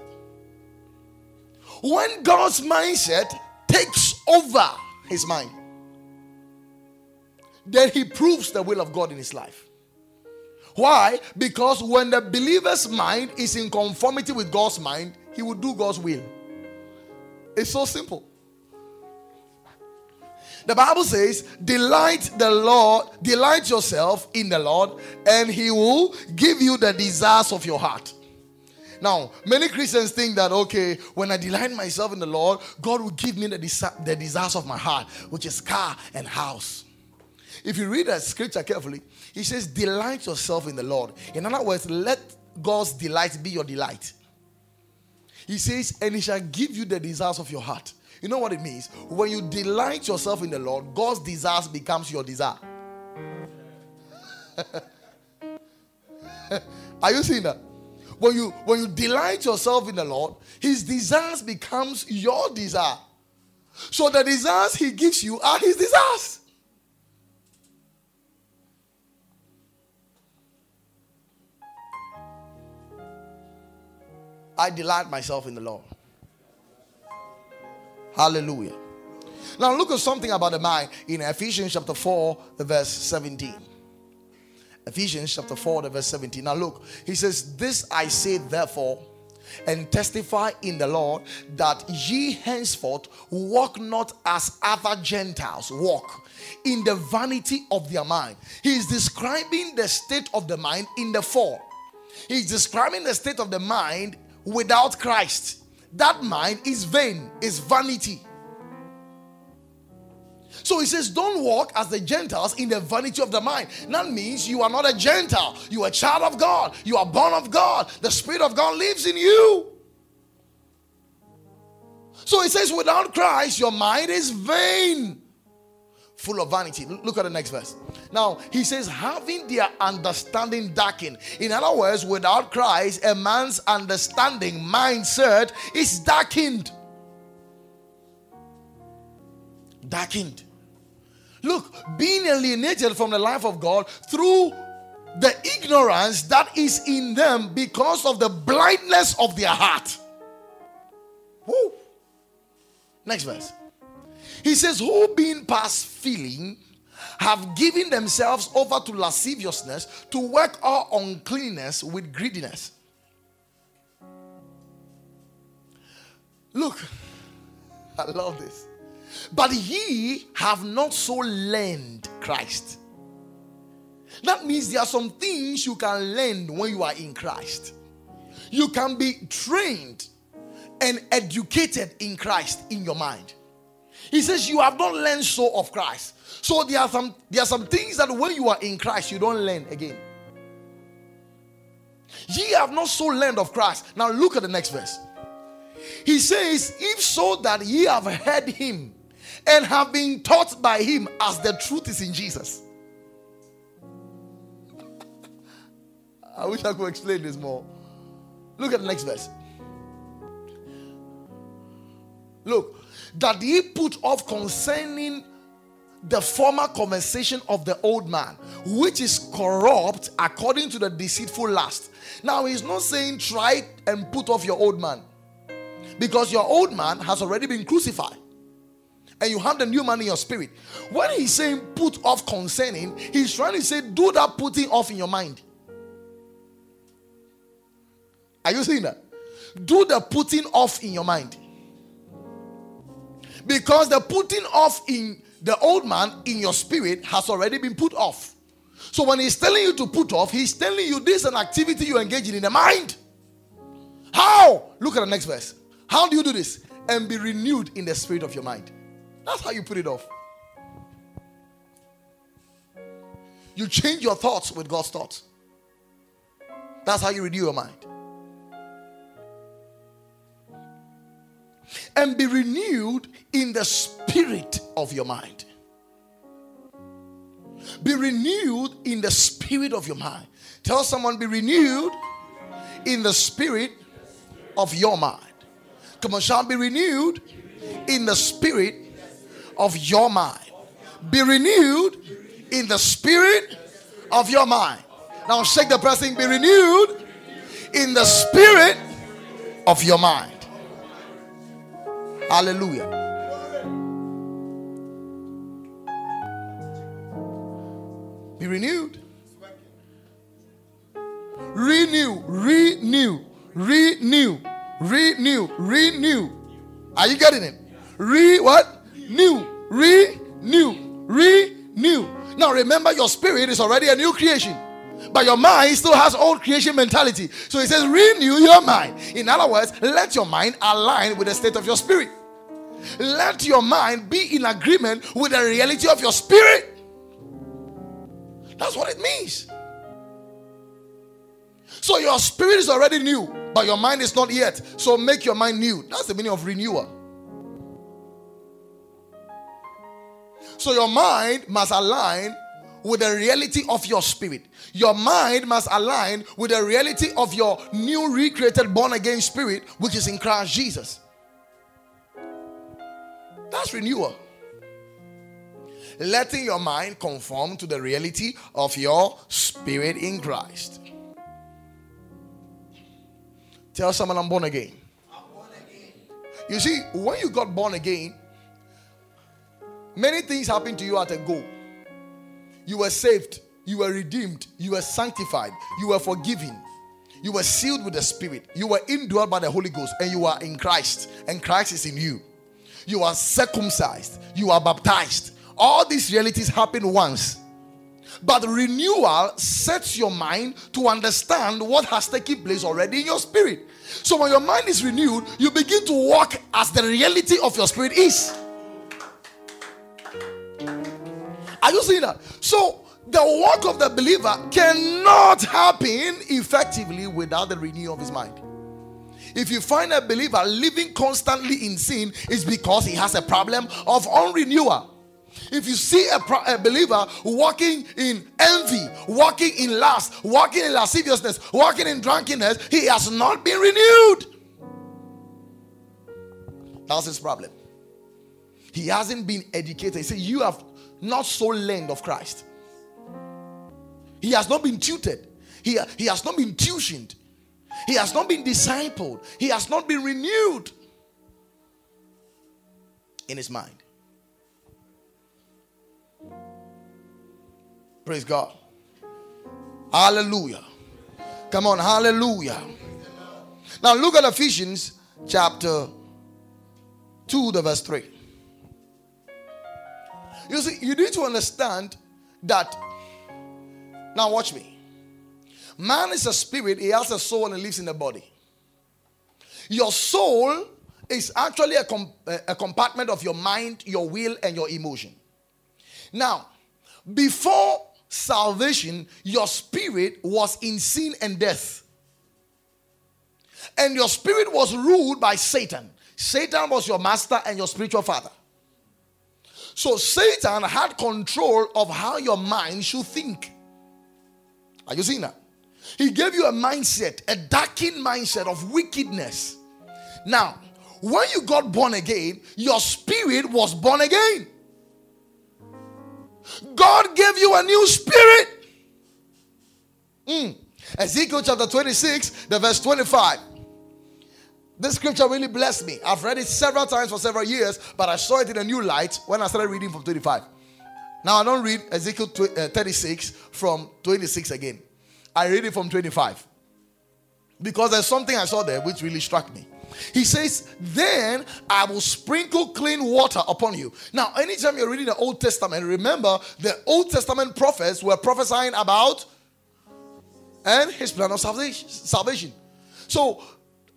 When God's mindset takes over his mind, then he proves the will of God in his life. Why? Because when the believer's mind is in conformity with God's mind, he will do God's will. It's so simple. The Bible says, Delight the Lord, delight yourself in the Lord, and he will give you the desires of your heart. Now, many Christians think that, okay, when I delight myself in the Lord, God will give me the, desi- the desires of my heart, which is car and house. If you read that scripture carefully, he says, Delight yourself in the Lord. In other words, let God's delight be your delight. He says, And he shall give you the desires of your heart. You know what it means? When you delight yourself in the Lord, God's desires becomes your desire. Are you seeing that? When you when you delight yourself in the Lord, his desires becomes your desire. So the desires he gives you are his desires. I delight myself in the Lord. Hallelujah. Now look at something about the mind in Ephesians chapter 4, verse 17. Ephesians chapter 4, verse 17. Now look, he says, This I say therefore, and testify in the Lord that ye henceforth walk not as other Gentiles walk in the vanity of their mind. He is describing the state of the mind in the four. He's describing the state of the mind without Christ. That mind is vain, is vanity. So he says, Don't walk as the Gentiles in the vanity of the mind. That means you are not a Gentile. You are a child of God. You are born of God. The Spirit of God lives in you. So he says, Without Christ, your mind is vain, full of vanity. Look at the next verse. Now, he says, having their understanding darkened. In other words, without Christ, a man's understanding, mindset is darkened. Darkened. Look, being alienated from the life of God through the ignorance that is in them because of the blindness of their heart. Woo. Next verse. He says, Who being past feeling have given themselves over to lasciviousness to work all uncleanness with greediness. Look, I love this. But ye have not so learned Christ. That means there are some things you can learn when you are in Christ. You can be trained and educated in Christ in your mind. He says, You have not learned so of Christ. So there are some there are some things that when you are in Christ, you don't learn again. Ye have not so learned of Christ. Now look at the next verse. He says, If so that ye have heard him and have been taught by him as the truth is in Jesus. I wish I could explain this more. Look at the next verse. Look, that he put off concerning the former conversation of the old man, which is corrupt according to the deceitful lust. Now, he's not saying try and put off your old man because your old man has already been crucified and you have the new man in your spirit. When he's saying put off concerning, he's trying to say do that putting off in your mind. Are you seeing that? Do the putting off in your mind. Because the putting off in the old man in your spirit has already been put off. So when he's telling you to put off, he's telling you this is an activity you engage in in the mind. How? Look at the next verse. How do you do this? And be renewed in the spirit of your mind. That's how you put it off. You change your thoughts with God's thoughts. That's how you renew your mind. And be renewed in the spirit of your mind. Be renewed in the spirit of your mind. Tell someone, be renewed in the spirit of your mind. Come on, shall be renewed in the spirit of your mind. Be renewed in the spirit of your mind. Now shake the person, be renewed in the spirit of your mind. Hallelujah. Be renewed. Renew, renew, renew, renew, renew. Are you getting it? Re what? New, renew, renew. Now remember, your spirit is already a new creation. But your mind still has old creation mentality. So he says, renew your mind. In other words, let your mind align with the state of your spirit. Let your mind be in agreement with the reality of your spirit. That's what it means. So your spirit is already new, but your mind is not yet. So make your mind new. That's the meaning of renewal. So your mind must align with the reality of your spirit. Your mind must align with the reality of your new recreated born again spirit, which is in Christ Jesus. That's renewal. Letting your mind conform to the reality of your spirit in Christ. Tell someone I'm born again. I'm born again. You see, when you got born again, many things happened to you at a go. You were saved, you were redeemed, you were sanctified, you were forgiven, you were sealed with the Spirit, you were indwelt by the Holy Ghost, and you are in Christ, and Christ is in you. You are circumcised, you are baptized. All these realities happen once. But renewal sets your mind to understand what has taken place already in your spirit. So when your mind is renewed, you begin to walk as the reality of your spirit is. Are you seeing that? So the work of the believer cannot happen effectively without the renewal of his mind. If you find a believer living constantly in sin, it's because he has a problem of unrenewal. If you see a, pro- a, believer walking in envy, walking in lust, walking in lasciviousness, walking in drunkenness, he has not been renewed. That's his problem. He hasn't been educated. He said, You have not so learned of Christ. He has not been tutored. He, he has not been tuitioned, He has not been discipled. He has not been renewed in his mind. Praise God. Hallelujah. Come on, hallelujah. Now look at Ephesians chapter 2, the verse 3. You see, you need to understand that. Now, watch me. Man is a spirit, he has a soul and lives in the body. Your soul is actually a, com- a compartment of your mind, your will, and your emotion. Now, before salvation, your spirit was in sin and death. And your spirit was ruled by Satan. Satan was your master and your spiritual father. So Satan had control of how your mind should think. Are you seeing that? He gave you a mindset, a darkened mindset of wickedness. Now, when you got born again, your spirit was born again. God gave you a new spirit. Mm. Ezekiel chapter 26, the verse 25. This scripture really blessed me. I've read it several times for several years, but I saw it in a new light when I started reading from 25. Now I don't read Ezekiel uh, 36 from 26 again. I read it from 25. Because there's something I saw there which really struck me. He says, Then I will sprinkle clean water upon you. Now, anytime you're reading the Old Testament, remember the Old Testament prophets were prophesying about and his plan of salvation. salvation. So,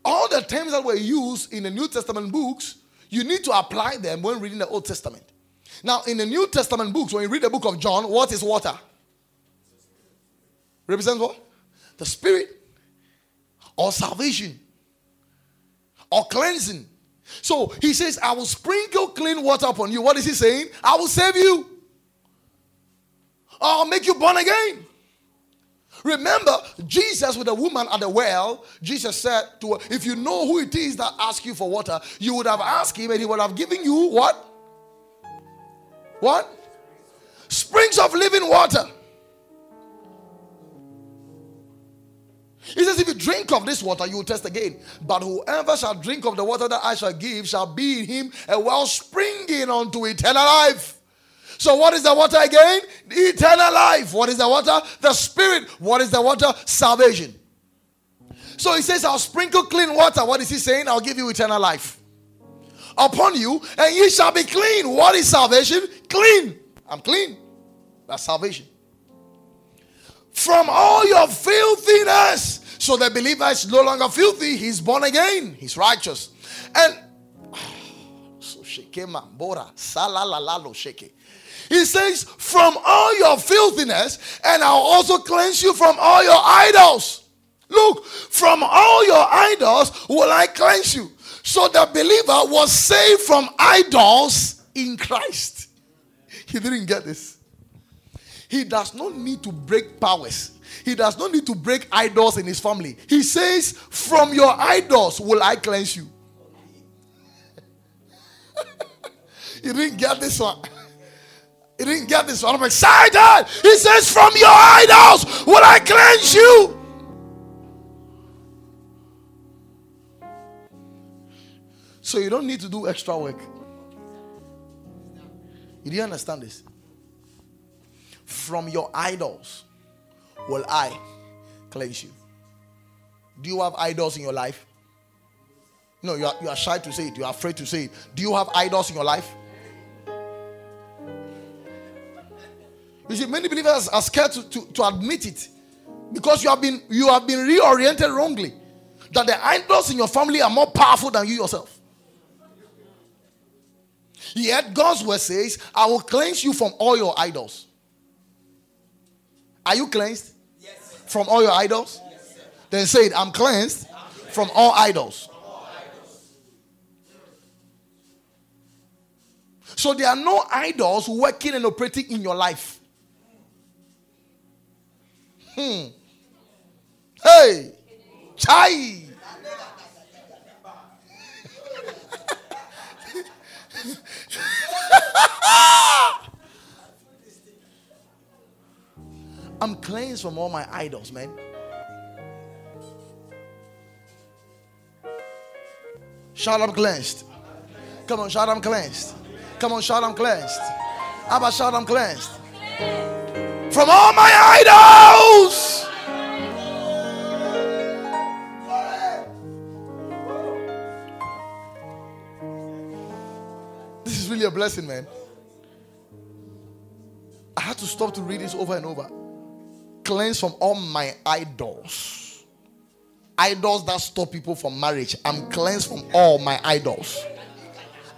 all the terms that were used in the New Testament books, you need to apply them when reading the Old Testament. Now, in the New Testament books, when you read the book of John, what is water? Represents what? The Spirit or salvation or cleansing. So he says, I will sprinkle clean water upon you. What is he saying? I will save you. I'll make you born again. Remember, Jesus with the woman at the well, Jesus said to her, If you know who it is that asks you for water, you would have asked him and he would have given you what? What? Springs of living water. He says, If you drink of this water, you will test again. But whoever shall drink of the water that I shall give shall be in him a well springing unto eternal life. So, what is the water again? eternal life. What is the water? The Spirit. What is the water? Salvation. So, he says, I'll sprinkle clean water. What is he saying? I'll give you eternal life upon you, and ye shall be clean. What is salvation? Clean. I'm clean. That's salvation. From all your filthiness. So the believer is no longer filthy, he's born again, he's righteous. And so shekema bora salalalalo sheke. He says, From all your filthiness, and I'll also cleanse you from all your idols. Look, from all your idols will I cleanse you. So the believer was saved from idols in Christ. He didn't get this. He does not need to break powers. He does not need to break idols in his family. He says, From your idols will I cleanse you. you didn't get this one. You didn't get this. I'm excited. He says, From your idols will I cleanse you. So you don't need to do extra work. You didn't understand this? From your idols will I cleanse you. Do you have idols in your life? No, you are, you are shy to say it. You are afraid to say it. Do you have idols in your life? You see, many believers are scared to, to, to admit it because you have been you have been reoriented wrongly. That the idols in your family are more powerful than you yourself. Yet God's word says, I will cleanse you from all your idols. Are you cleansed? Yes. From all your idols? Yes, then say it, I'm cleansed, I'm cleansed. from all idols. So there are no idols working and operating in your life. Hmm. Hey. Chai. I'm cleansed from all my idols, man. Shout, I'm cleansed. Come on, shout, I'm cleansed. Come on, shout, I'm cleansed. How about shout, I'm cleansed? From all my idols. This is really a blessing, man. I had to stop to read this over and over. Cleanse from all my idols. Idols that stop people from marriage. I'm cleansed from all my idols.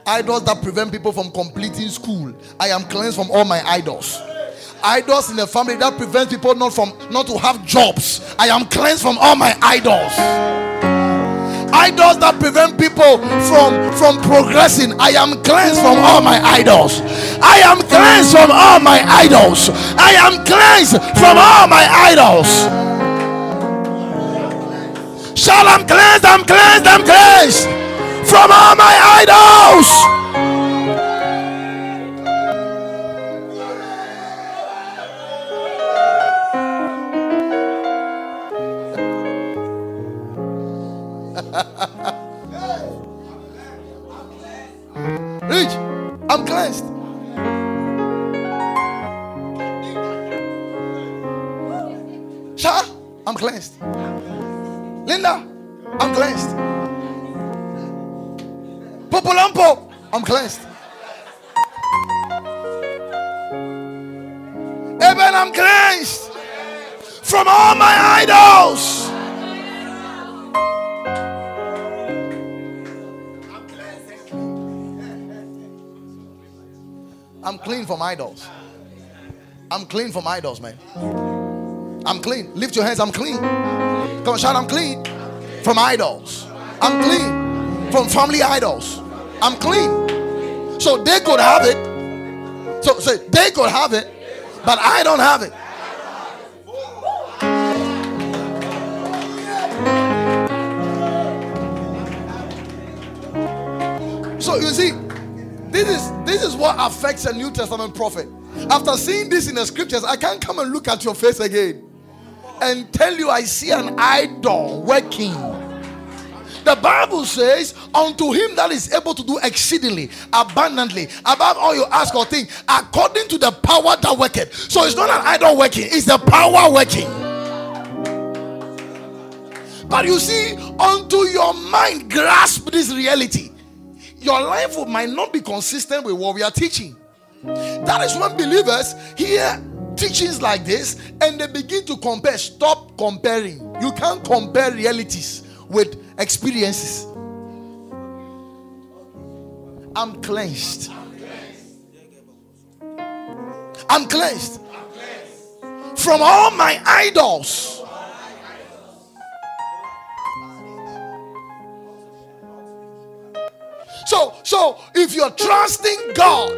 Idols that prevent people from completing school. I am cleansed from all my idols. Idols in the family that prevents people not from not to have jobs. I am cleansed from all my idols. Idols that prevent people from from progressing. I am cleansed from all my idols. I am cleansed from all my idols. I am cleansed from all my idols. Shout, I'm cleansed, I'm cleansed, I'm cleansed from all my idols. Rich, I'm cleansed. Sha, I'm cleansed. Linda, I'm cleansed. Popolampo, I'm cleansed. Eben, I'm cleansed from all my idols. I'm clean from idols. I'm clean from idols, man. I'm clean. Lift your hands. I'm clean. Come on, shout. I'm clean from idols. I'm clean from family idols. I'm clean. So they could have it. So, so they could have it, but I don't have it. So you see, this is this is what affects a New Testament prophet. After seeing this in the scriptures, I can't come and look at your face again and tell you I see an idol working. The Bible says, Unto him that is able to do exceedingly, abundantly, above all you ask or think, according to the power that worketh. So it's not an idol working, it's the power working. But you see, unto your mind grasp this reality, your life might not be consistent with what we are teaching. That is when believers hear teachings like this and they begin to compare. Stop comparing. You can't compare realities with experiences. I'm cleansed. I'm cleansed from all my idols. So, so if you're trusting God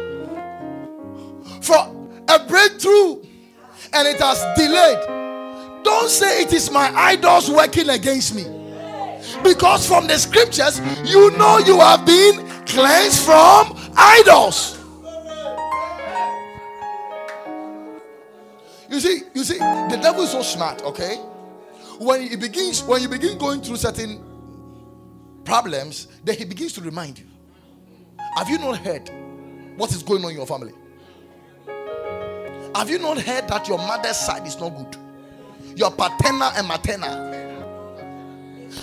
for a breakthrough and it has delayed, don't say it is my idols working against me. Because from the scriptures, you know you have been cleansed from idols. You see, you see, the devil is so smart, okay? When he begins, when you begin going through certain problems, then he begins to remind you. Have you not heard what is going on in your family? Have you not heard that your mother's side is not good? Your paternal and maternal.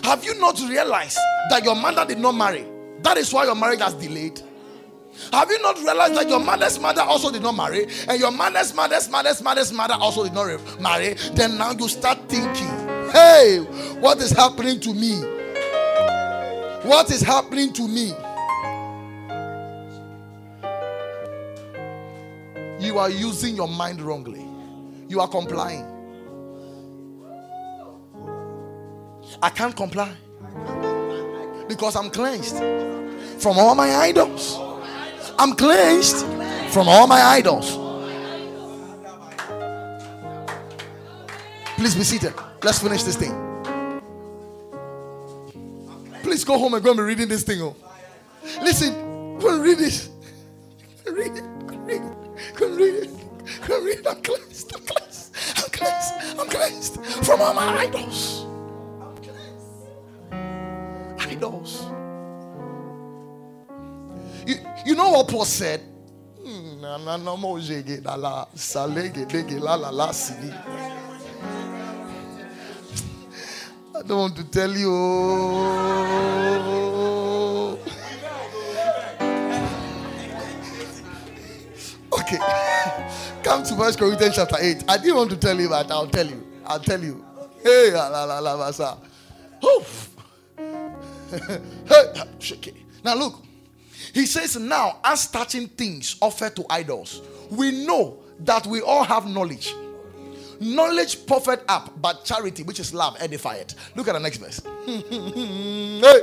Have you not realized that your mother did not marry? That is why your marriage has delayed. Have you not realized that your mother's mother also did not marry, and your mother's mother's mother's mother's mother also did not marry? Then now you start thinking, hey, what is happening to me? What is happening to me? You are using your mind wrongly. You are complying. I can't comply because I'm cleansed from all my idols. I'm cleansed from all my idols. Please be seated. Let's finish this thing. Please go home and go and be reading this thing. Oh. Listen, go and read this. Read it. Read it. And read it. Read. I'm cleansed. I'm cleansed. I'm cleansed. I'm cleansed from all my idols. Idols. You, you know what Paul said I don't want to tell you. Okay. Come to First Corinthians chapter 8. I didn't want to tell you, but I'll tell you. I'll tell you. Hey, la la la la now look. He says, Now, as touching things offered to idols, we know that we all have knowledge. Knowledge puffeth up, but charity, which is love, edifieth. Look at the next verse. hey.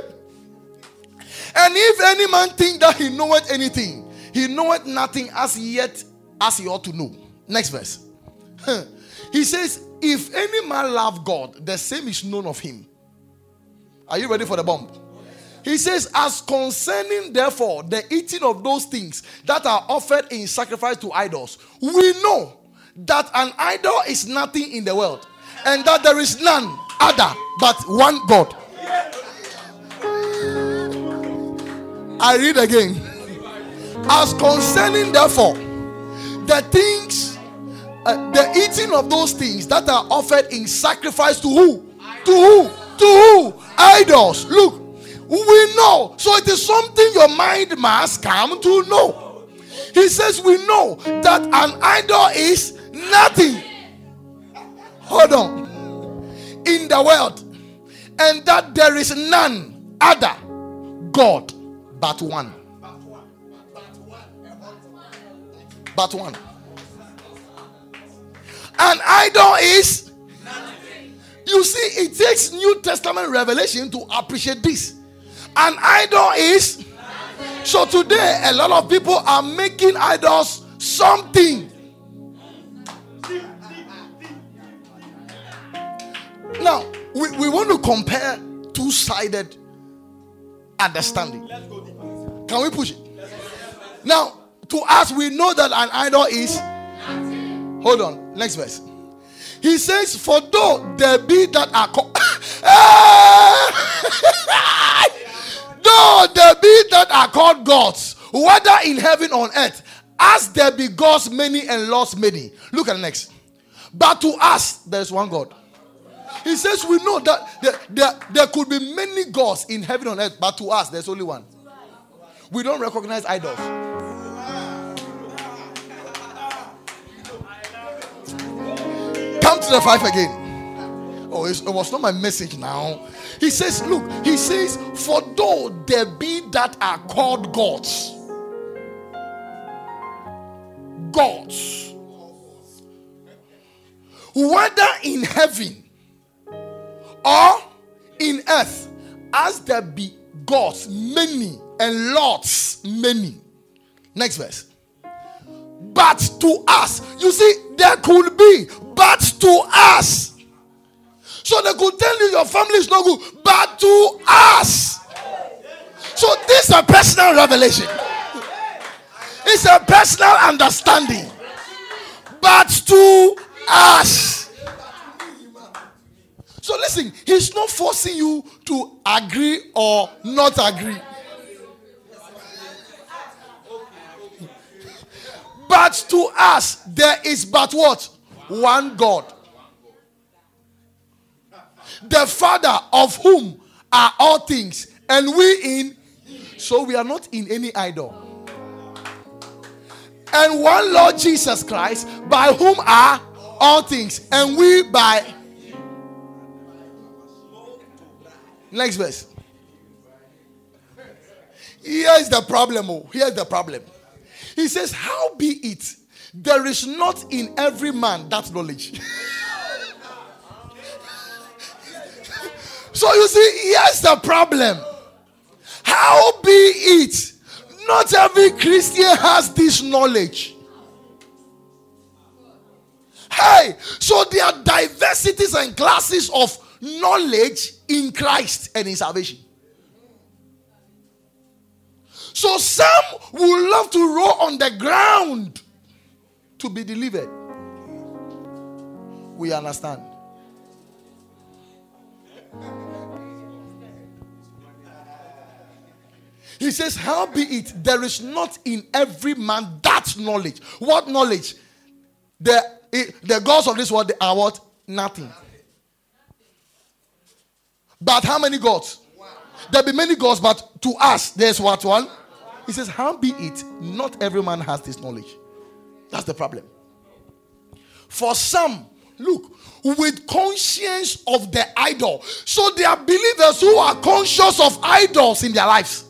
And if any man think that he knoweth anything, he knoweth nothing as yet as he ought to know. Next verse. he says, If any man love God, the same is known of him. Are you ready for the bomb? He says, As concerning, therefore, the eating of those things that are offered in sacrifice to idols, we know that an idol is nothing in the world, and that there is none other but one God. I read again. As concerning, therefore, the things, uh, the eating of those things that are offered in sacrifice to who? To who? To who? Idols. Look, we know. So it is something your mind must come to know. He says, We know that an idol is nothing. Hold on. In the world. And that there is none other God but one. But one. An idol is. You see, it takes New Testament revelation to appreciate this. An idol is. So today, a lot of people are making idols something. Now, we, we want to compare two sided understanding. Can we push it? Now, to us, we know that an idol is. Hold on, next verse. He says, For though there be that are called. though there be that are called gods, whether in heaven or on earth, as there be gods many and lords many. Look at the next. But to us, there's one God. He says we know that there, there, there could be many gods in heaven and earth, but to us, there's only one. We don't recognize idols. To the five again. Oh, it was not my message now. He says, Look, he says, For though there be that are called gods, gods, whether in heaven or in earth, as there be gods many and lords many. Next verse. But to us, you see, there could be, but to us. So they could tell you your family is not good, but to us. So this is a personal revelation. It's a personal understanding. But to us. So listen, he's not forcing you to agree or not agree. But to us, there is but what? One God. The Father of whom are all things, and we in. So we are not in any idol. And one Lord Jesus Christ, by whom are all things, and we by Next verse. Here's the problem. Oh, here's the problem. He says, How be it? There is not in every man that knowledge. so you see, here's the problem. How be it? Not every Christian has this knowledge. Hey, so there are diversities and classes of knowledge in Christ and in salvation. So some would love to roll on the ground to be delivered. We understand. He says, How be it, there is not in every man that knowledge. What knowledge? The, eh, the gods of this world are what? Nothing. But how many gods? There be many gods, but to us, there's what one? He says, How be it, not every man has this knowledge. That's the problem. For some, look, with conscience of the idol. So there are believers who are conscious of idols in their lives.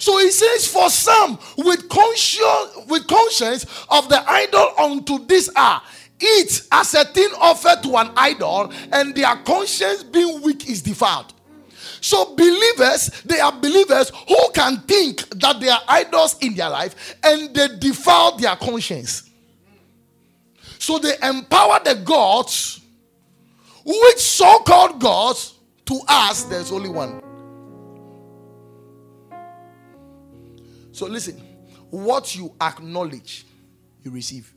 So he says, for some with conscience, with conscience of the idol unto this hour, eat as a thing offered to an idol, and their conscience being weak is defiled. So believers, they are believers who can think that they are idols in their life and they defile their conscience. So they empower the gods, which so called gods, to us, there's only one. So listen, what you acknowledge, you receive.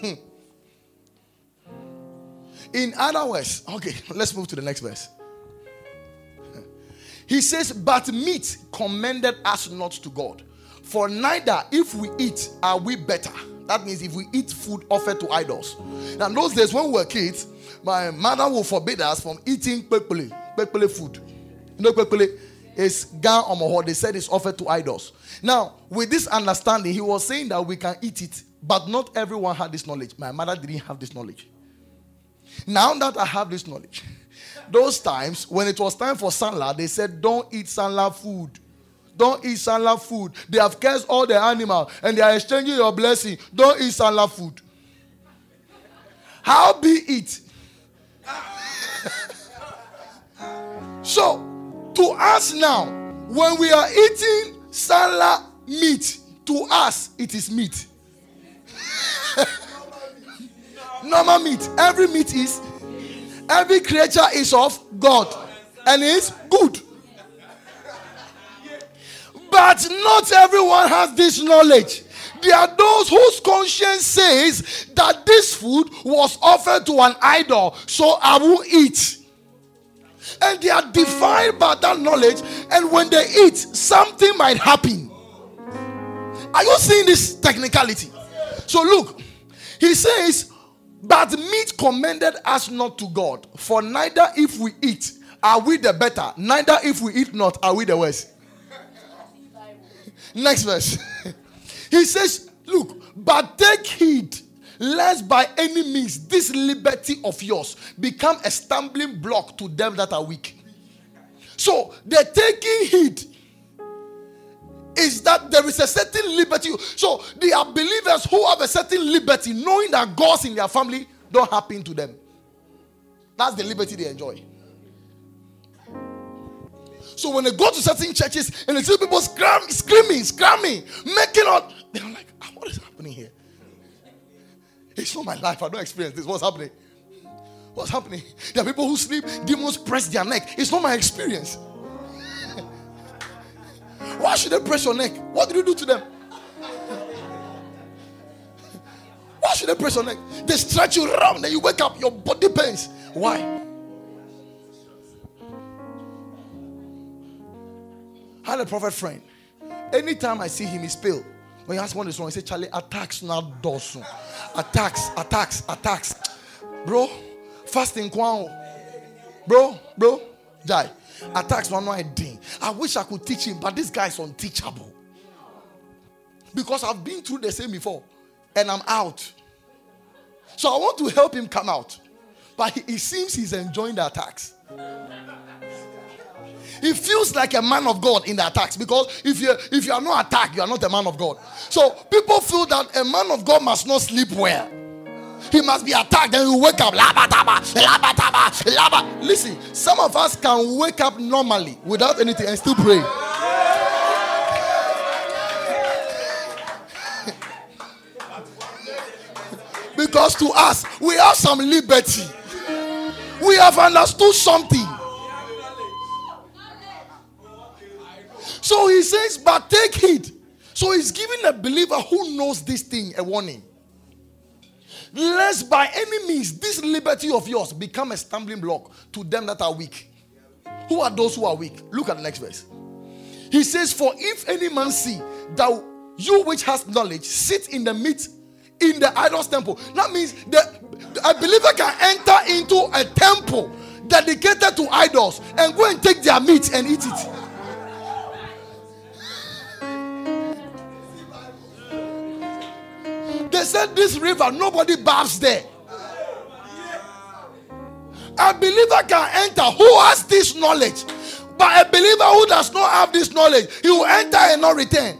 Hmm. In other words, okay, let's move to the next verse. He says, But meat commended us not to God. For neither if we eat are we better. That means if we eat food offered to idols. Now, those days when we were kids, my mother would forbid us from eating pepele, pepele food. You know, pepele is gan omoho. They said it's offered to idols. Now, with this understanding, he was saying that we can eat it, but not everyone had this knowledge. My mother didn't have this knowledge. Now that I have this knowledge, those times when it was time for Sanla, they said, Don't eat Sanla food. Don't eat Sanla food. They have cursed all the animals and they are exchanging your blessing. Don't eat Sanla food. How be it? so, to us now, when we are eating Sanla meat, to us it is meat. Normal meat. Every meat is Every creature is of God and is good. But not everyone has this knowledge. There are those whose conscience says that this food was offered to an idol, so I will eat. And they are defined by that knowledge, and when they eat, something might happen. Are you seeing this technicality? So, look, he says, but meat commended us not to God, for neither if we eat are we the better, neither if we eat not are we the worse. Next verse. he says, Look, but take heed lest by any means this liberty of yours become a stumbling block to them that are weak. So the taking heed is that there is a certain liberty. So they are believers who have a certain liberty, knowing that gods in their family don't happen to them. That's the liberty they enjoy. So when they go to certain churches and they see people scream, screaming, screaming, making out, they're like, ah, what is happening here? It's not my life. I don't experience this. What's happening? What's happening? There are people who sleep, demons press their neck. It's not my experience. Why should they press your neck? What did you do to them? Why should they press your neck? They stretch you around, then you wake up, your body pains. Why? I had a prophet friend. Anytime I see him, he's pale. When he asks what is wrong, he say, Charlie, attacks not dosun. Attacks, attacks, attacks. Bro, fasting kwao. Bro, bro, die. Attacks one no idea. I wish I could teach him, but this guy is unteachable. Because I've been through the same before and I'm out. So I want to help him come out. But he, it seems he's enjoying the attacks. He feels like a man of God in the attacks because if you if you are not attacked, you are not a man of God. So people feel that a man of God must not sleep well. He must be attacked, then you wake up. Listen, some of us can wake up normally without anything and still pray. because to us, we have some liberty. We have understood something. So he says, but take heed. So he's giving a believer who knows this thing a warning. Lest by any means this liberty of yours become a stumbling block to them that are weak. Who are those who are weak? Look at the next verse. He says, For if any man see that you which has knowledge sit in the meat in the idol's temple, that means that a believer can enter into a temple dedicated to idols and go and take their meat and eat it. They said this river, nobody baths there. A believer can enter who has this knowledge. But a believer who does not have this knowledge, he will enter and not return.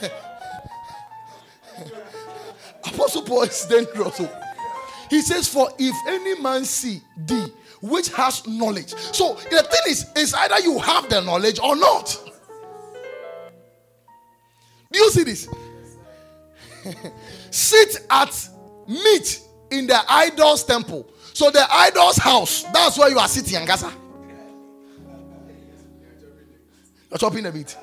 Apostle Paul is dangerous. Oh. He says, For if any man see thee, which has knowledge. So the thing is, is either you have the knowledge or not. Do you see this? Sit at meat in the idol's temple. So the idol's house, that's where you are sitting, Angasa. You're chopping a meat.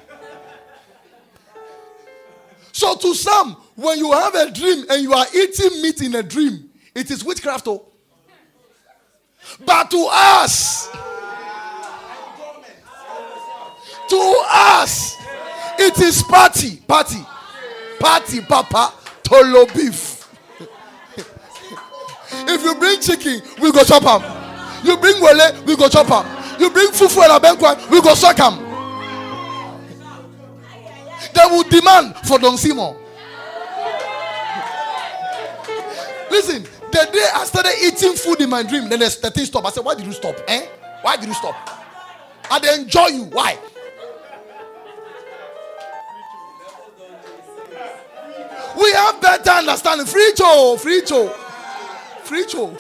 So to some, when you have a dream and you are eating meat in a dream, it is witchcraft. Oh. But to us, to us, it is party, party, party, papa, tolo beef. if you bring chicken, we go chop them. You bring wele, we go chop them. You bring fufu and abenkwa, we go suck them. They will demand for Don Simon. Listen, the day I started eating food in my dream, then the thing stopped. I said, Why did you stop? Eh? Why did you stop? I enjoy you. Why? We have better understanding. Free show, free show, free show.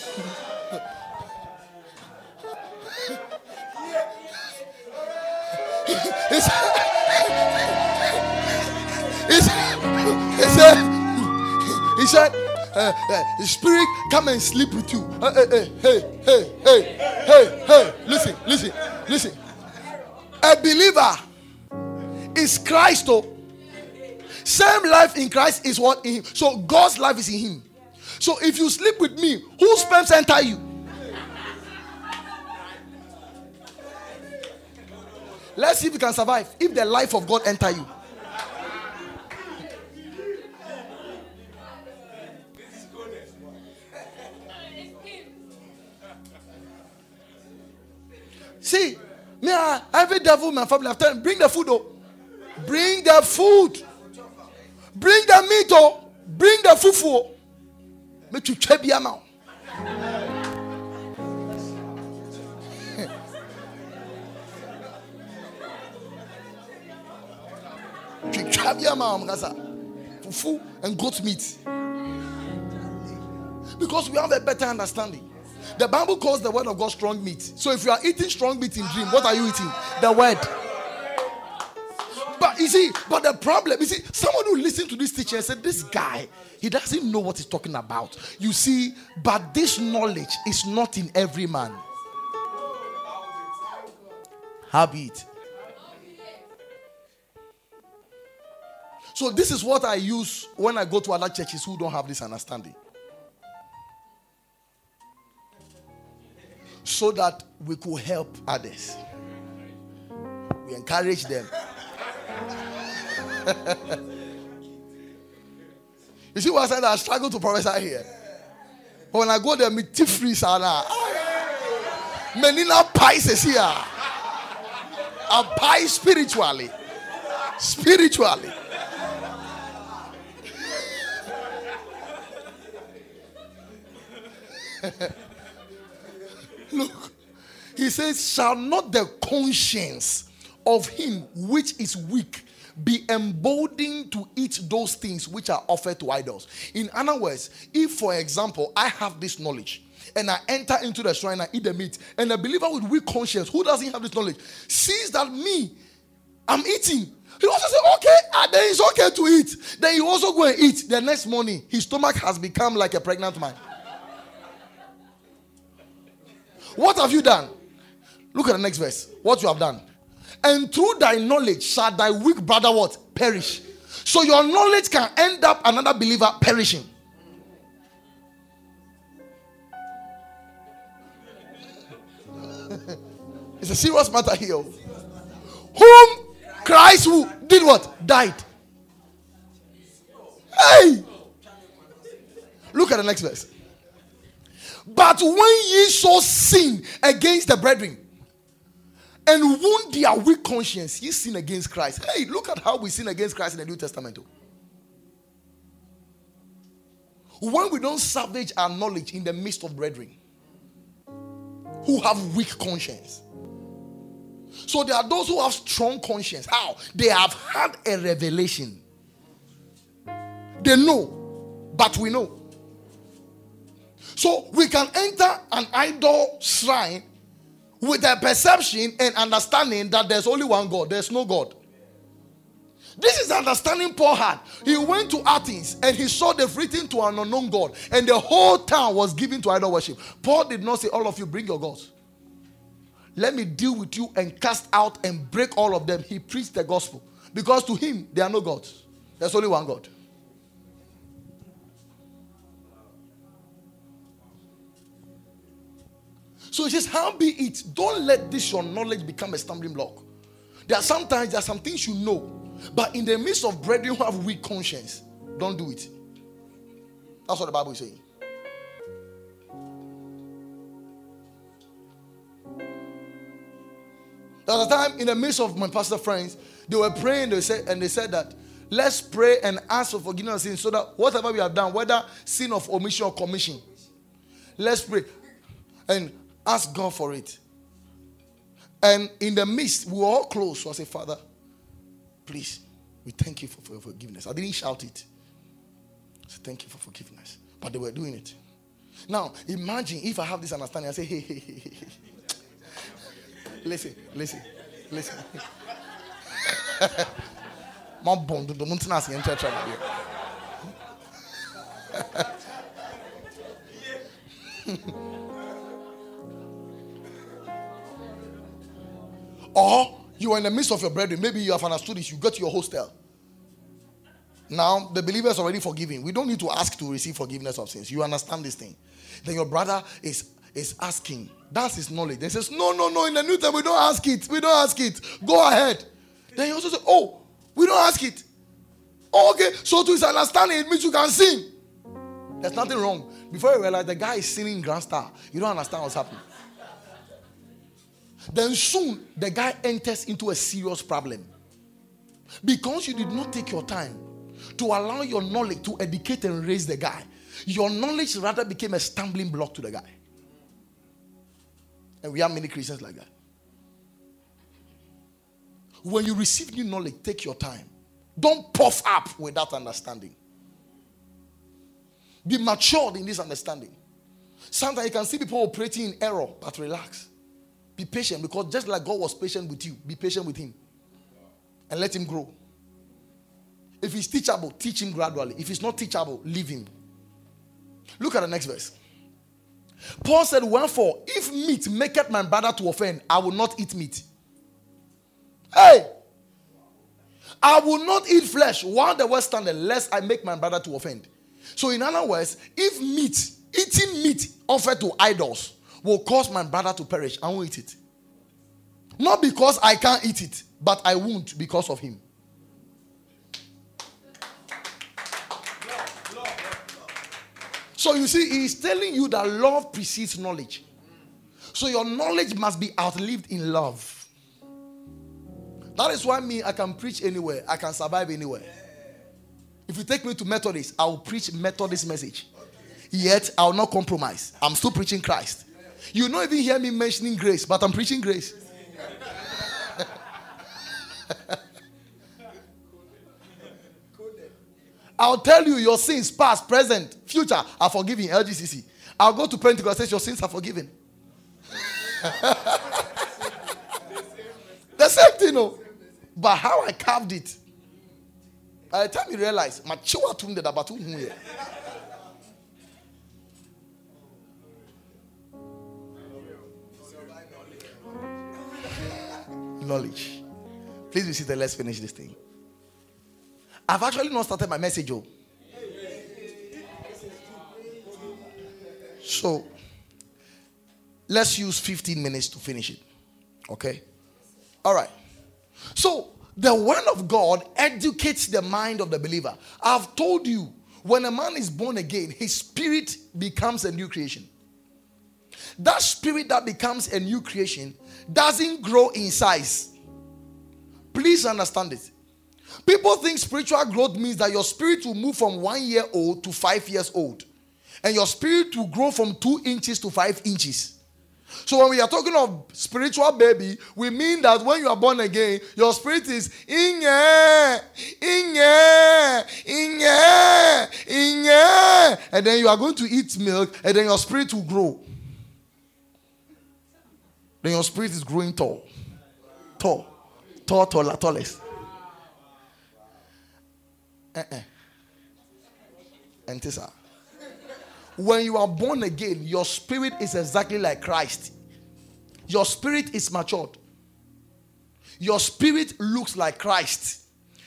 he said, he said, uh, uh, spirit come and sleep with you. Uh, hey, hey, hey, hey, hey, hey, listen, listen, listen. A believer is Christ. Oh. Same life in Christ is what in him. So God's life is in him. So if you sleep with me, whose sperms enter you? Let's see if you can survive. If the life of God enter you. See, me, every devil my family, I've told him, bring the food, oh. Bring the food. Bring the meat, oh. Bring the fufu. Oh. Make you check your Fufu and goat meat. Because we have a better understanding. The Bible calls the word of God strong meat. So if you are eating strong meat in dream, what are you eating? The word. But you see, but the problem, you see, someone who listened to this teacher said, This guy, he doesn't know what he's talking about. You see, but this knowledge is not in every man. Habit. So, this is what I use when I go to other churches who don't have this understanding. So that we could help others. We encourage them. you see what I said? I struggle to prophesy here. But when I go there, me free sana. Ah, Menina pies here. I pie spiritually. Spiritually. Look, he says, Shall not the conscience of him which is weak be emboldened to eat those things which are offered to idols. In other words, if, for example, I have this knowledge and I enter into the shrine and eat the meat, and a believer with weak conscience who doesn't have this knowledge sees that me, I'm eating. He also says, okay, and then it's okay to eat. Then he also go and eat. The next morning, his stomach has become like a pregnant man. What have you done? Look at the next verse. What you have done. And through thy knowledge shall thy weak brother what? perish. So your knowledge can end up another believer perishing. it's a serious matter here. Whom Christ who did what? Died. Hey! Look at the next verse. But when ye saw sin against the brethren and wound their weak conscience, ye sin against Christ. Hey, look at how we sin against Christ in the New Testament. Oh. When we don't salvage our knowledge in the midst of brethren who have weak conscience. So there are those who have strong conscience. How? They have had a revelation. They know, but we know. So we can enter an idol shrine with a perception and understanding that there's only one God, there's no God. This is understanding Paul had. He went to Athens and he saw the written to an unknown God, and the whole town was given to idol worship. Paul did not say, All of you bring your gods. Let me deal with you and cast out and break all of them. He preached the gospel because to him, there are no gods, there's only one God. So he says, How be it? Don't let this your knowledge become a stumbling block. There are sometimes there are some things you know, but in the midst of brethren who have weak conscience, don't do it. That's what the Bible is saying. There was a time in the midst of my pastor friends, they were praying, they said, and they said that let's pray and ask for forgiveness of sins so that whatever we have done, whether sin of omission or commission, let's pray. And Ask God for it. And in the midst, we were all close. So I said, Father, please, we thank you for, for forgiveness. I didn't shout it. I said, Thank you for forgiveness. But they were doing it. Now, imagine if I have this understanding, I say, Hey, hey, hey, hey. Listen, listen, listen. My bond, the mountain has Or you are in the midst of your brethren. Maybe you have understood this. You go to your hostel. Now, the believer is already forgiven. We don't need to ask to receive forgiveness of sins. You understand this thing. Then your brother is, is asking. That's his knowledge. Then says, No, no, no. In the New Testament, we don't ask it. We don't ask it. Go ahead. Then he also says, Oh, we don't ask it. Oh, okay. So to his understanding, it means you can sin. There's nothing wrong. Before you realize the guy is sinning Grand Star, you don't understand what's happening. Then soon the guy enters into a serious problem. Because you did not take your time to allow your knowledge to educate and raise the guy, your knowledge rather became a stumbling block to the guy. And we have many Christians like that. When you receive new knowledge, take your time. Don't puff up without understanding. Be matured in this understanding. Sometimes you can see people operating in error, but relax. Be patient because just like God was patient with you, be patient with Him and let Him grow. If He's teachable, teach Him gradually. If He's not teachable, leave Him. Look at the next verse. Paul said, Wherefore, if meat maketh my brother to offend, I will not eat meat. Hey! I will not eat flesh while the word standeth, lest I make my brother to offend. So, in other words, if meat, eating meat offered to idols, will cause my brother to perish, I won't eat it. Not because I can't eat it, but I won't because of him. So you see, he's telling you that love precedes knowledge. So your knowledge must be outlived in love. That is why me, I can preach anywhere, I can survive anywhere. If you take me to Methodist, I will preach Methodist message. Yet I will not compromise. I'm still preaching Christ. You don't even hear me mentioning grace, but I'm preaching grace. I'll tell you your sins, past, present, future, are forgiven. LGCC. I'll go to Pentecost and say your sins are forgiven. the same thing, no. But how I carved it. By the time you realize, chiwa tunde da batu knowledge. Please be seated. Let's finish this thing. I've actually not started my message, oh. So let's use 15 minutes to finish it. Okay? All right. So the word of God educates the mind of the believer. I've told you, when a man is born again, his spirit becomes a new creation. That spirit that becomes a new creation doesn't grow in size. Please understand it. People think spiritual growth means that your spirit will move from one year old to five years old, and your spirit will grow from two inches to five inches. So when we are talking of spiritual baby, we mean that when you are born again, your spirit is in in in in and then you are going to eat milk, and then your spirit will grow. Then your spirit is growing tall, tall, tall, taller, tallest. Uh-uh. And this when you are born again, your spirit is exactly like Christ. Your spirit is matured. Your spirit looks like Christ.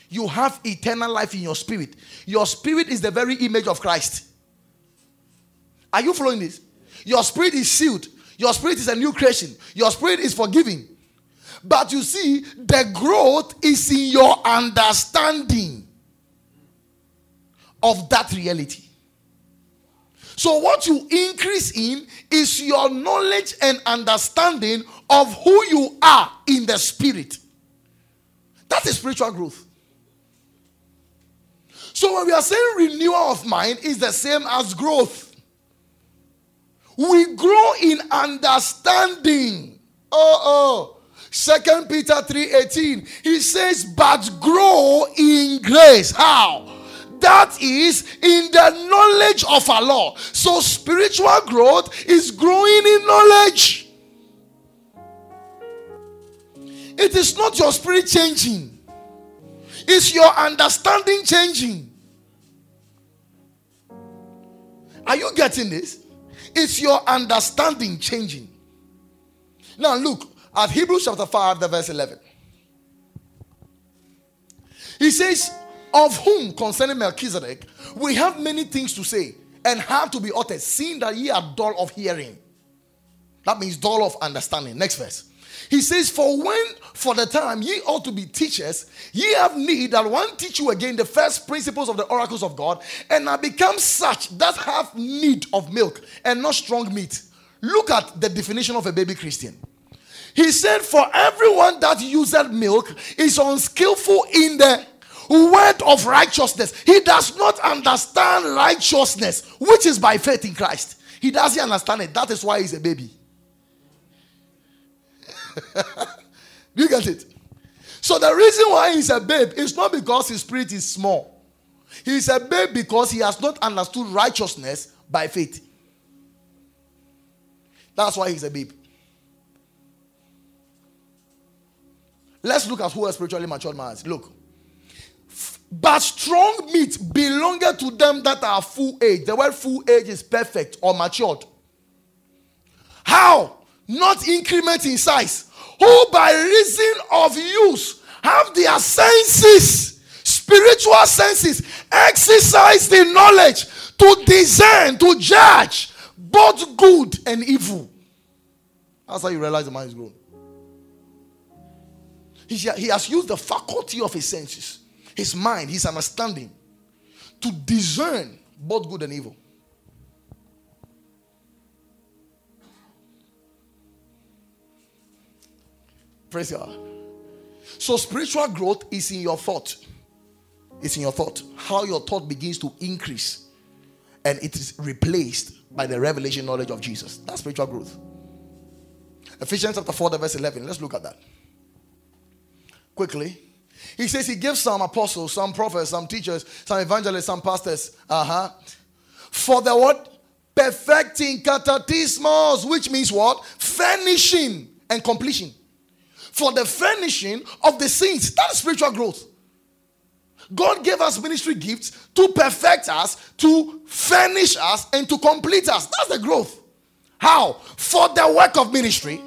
You have eternal life in your spirit. Your spirit is the very image of Christ. Are you following this? Your spirit is sealed. Your spirit is a new creation. Your spirit is forgiving. But you see, the growth is in your understanding of that reality. So, what you increase in is your knowledge and understanding of who you are in the spirit. That is spiritual growth. So, when we are saying renewal of mind, is the same as growth. We grow in understanding. Oh, oh. Second Peter 3:18. He says, but grow in grace. How? that is in the knowledge of our Lord. So spiritual growth is growing in knowledge. It is not your spirit changing, it's your understanding changing. Are you getting this? It's your understanding changing. Now look at Hebrews chapter 5, the verse 11. He says, of whom concerning Melchizedek we have many things to say and have to be uttered, seeing that ye are dull of hearing. That means dull of understanding. Next verse. He says, For when for the time ye ought to be teachers, ye have need that one teach you again the first principles of the oracles of God, and are become such that have need of milk and not strong meat. Look at the definition of a baby Christian. He said, For everyone that useth milk is unskillful in the word of righteousness. He does not understand righteousness, which is by faith in Christ. He doesn't understand it. That is why he's a baby. Do you get it? So the reason why he's a babe is not because his spirit is small. He's a babe because he has not understood righteousness by faith. That's why he's a babe. Let's look at who a spiritually matured man is. Look, but strong meat belongeth to them that are full age. The word full age is perfect or matured. How? Not increment in size. Who by reason of use have their senses, spiritual senses, exercised in knowledge to discern, to judge both good and evil. That's how you realize the man is grown. He has used the faculty of his senses his mind, his understanding to discern both good and evil. Praise God. So spiritual growth is in your thought. It's in your thought. How your thought begins to increase and it is replaced by the revelation knowledge of Jesus. That's spiritual growth. Ephesians chapter 4, verse 11. Let's look at that. Quickly. He says he gives some apostles, some prophets, some teachers, some evangelists, some pastors. Uh huh. For the what? Perfecting katartismos, which means what? Finishing and completion. For the furnishing of the saints. That is spiritual growth. God gave us ministry gifts to perfect us, to furnish us, and to complete us. That's the growth. How? For the work of ministry,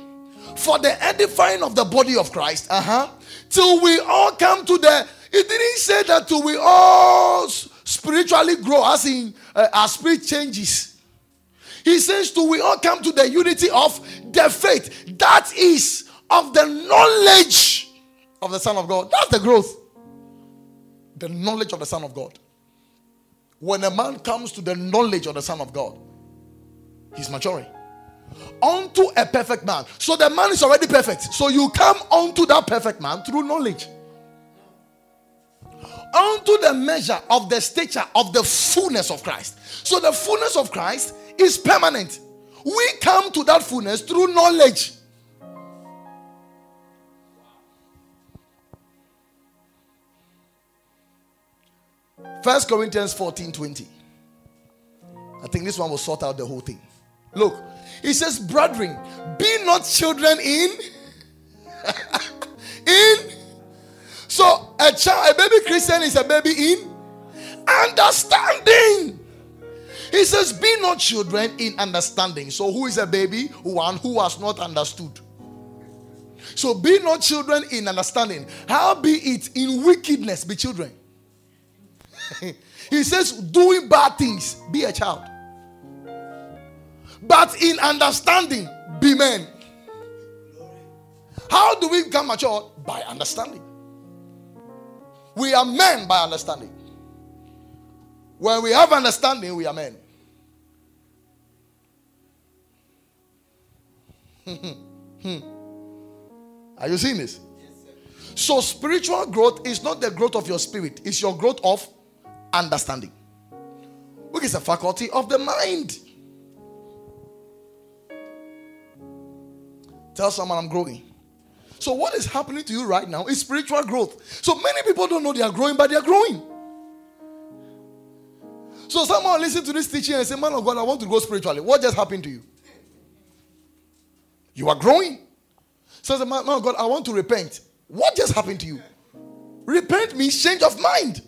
for the edifying of the body of Christ. Uh huh till we all come to the It didn't say that till we all spiritually grow, as in uh, our spirit changes. He says, to we all come to the unity of the faith. That is of the knowledge of the Son of God. That's the growth. The knowledge of the Son of God. When a man comes to the knowledge of the Son of God, he's maturing. Unto a perfect man. So the man is already perfect. So you come unto that perfect man through knowledge. Unto the measure of the stature of the fullness of Christ. So the fullness of Christ is permanent. We come to that fullness through knowledge. First Corinthians 14 20. I think this one will sort out the whole thing. Look, he says, Brethren, be not children in. in. So a child, a baby Christian is a baby in understanding. He says, Be not children in understanding. So, who is a baby? One who has not understood. So, be not children in understanding. How be it in wickedness, be children. he says, Doing bad things, be a child. But in understanding, be men. How do we become mature? By understanding. We are men by understanding. When we have understanding, we are men. Are you seeing this? so, spiritual growth is not the growth of your spirit, it's your growth of understanding, which is a faculty of the mind. Tell someone I'm growing. So, what is happening to you right now is spiritual growth. So, many people don't know they are growing, but they are growing. So, someone listen to this teaching and say, Man of God, I want to grow spiritually. What just happened to you? You are growing. Says the man, of God, I want to repent. What just happened to you? Repent means change of mind.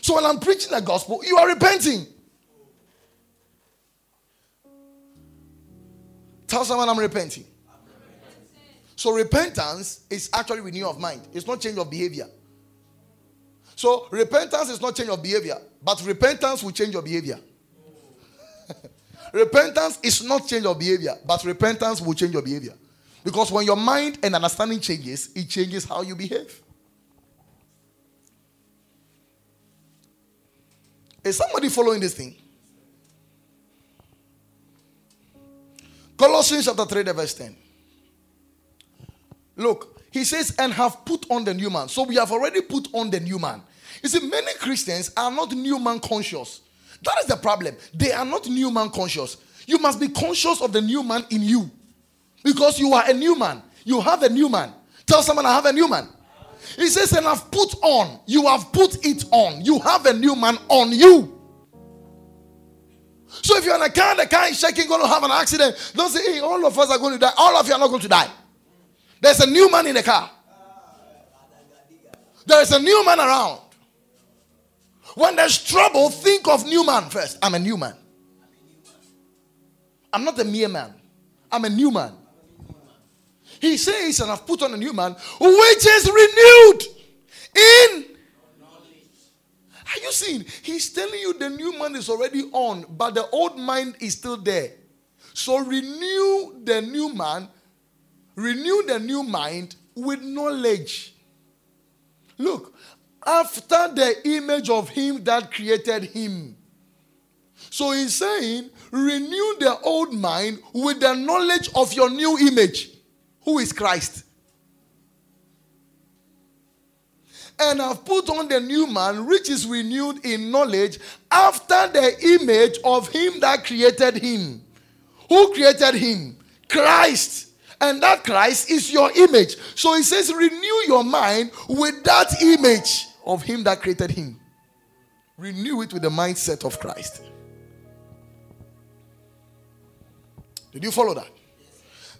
So when I'm preaching the gospel, you are repenting. Tell someone I'm repenting. So repentance is actually renewal of mind. It's not change of behavior. So repentance is not change of behavior, but repentance will change your behavior. Repentance is not change of behavior, but repentance will change your behavior. Because when your mind and understanding changes, it changes how you behave. Is somebody following this thing? Colossians chapter 3, verse 10. Look, he says, and have put on the new man. So we have already put on the new man. You see, many Christians are not new man conscious. That is the problem. They are not new man conscious. You must be conscious of the new man in you. Because you are a new man. You have a new man. Tell someone, I have a new man. He says, and I've put on. You have put it on. You have a new man on you. So if you're in a car, the car is shaking, going to have an accident. Don't say, hey, all of us are going to die. All of you are not going to die. There's a new man in the car. There is a new man around. When there's trouble, think of new man first. I'm a new man. I'm not a mere man. I'm a new man. He says, and I've put on a new man, which is renewed in. Knowledge. Are you seeing? He's telling you the new man is already on, but the old mind is still there. So renew the new man, renew the new mind with knowledge. Look, after the image of him that created him. So he's saying, renew the old mind with the knowledge of your new image, who is Christ. And I've put on the new man, which is renewed in knowledge after the image of him that created him. Who created him? Christ. And that Christ is your image. So he says, renew your mind with that image of him that created him. Renew it with the mindset of Christ. Did you follow that?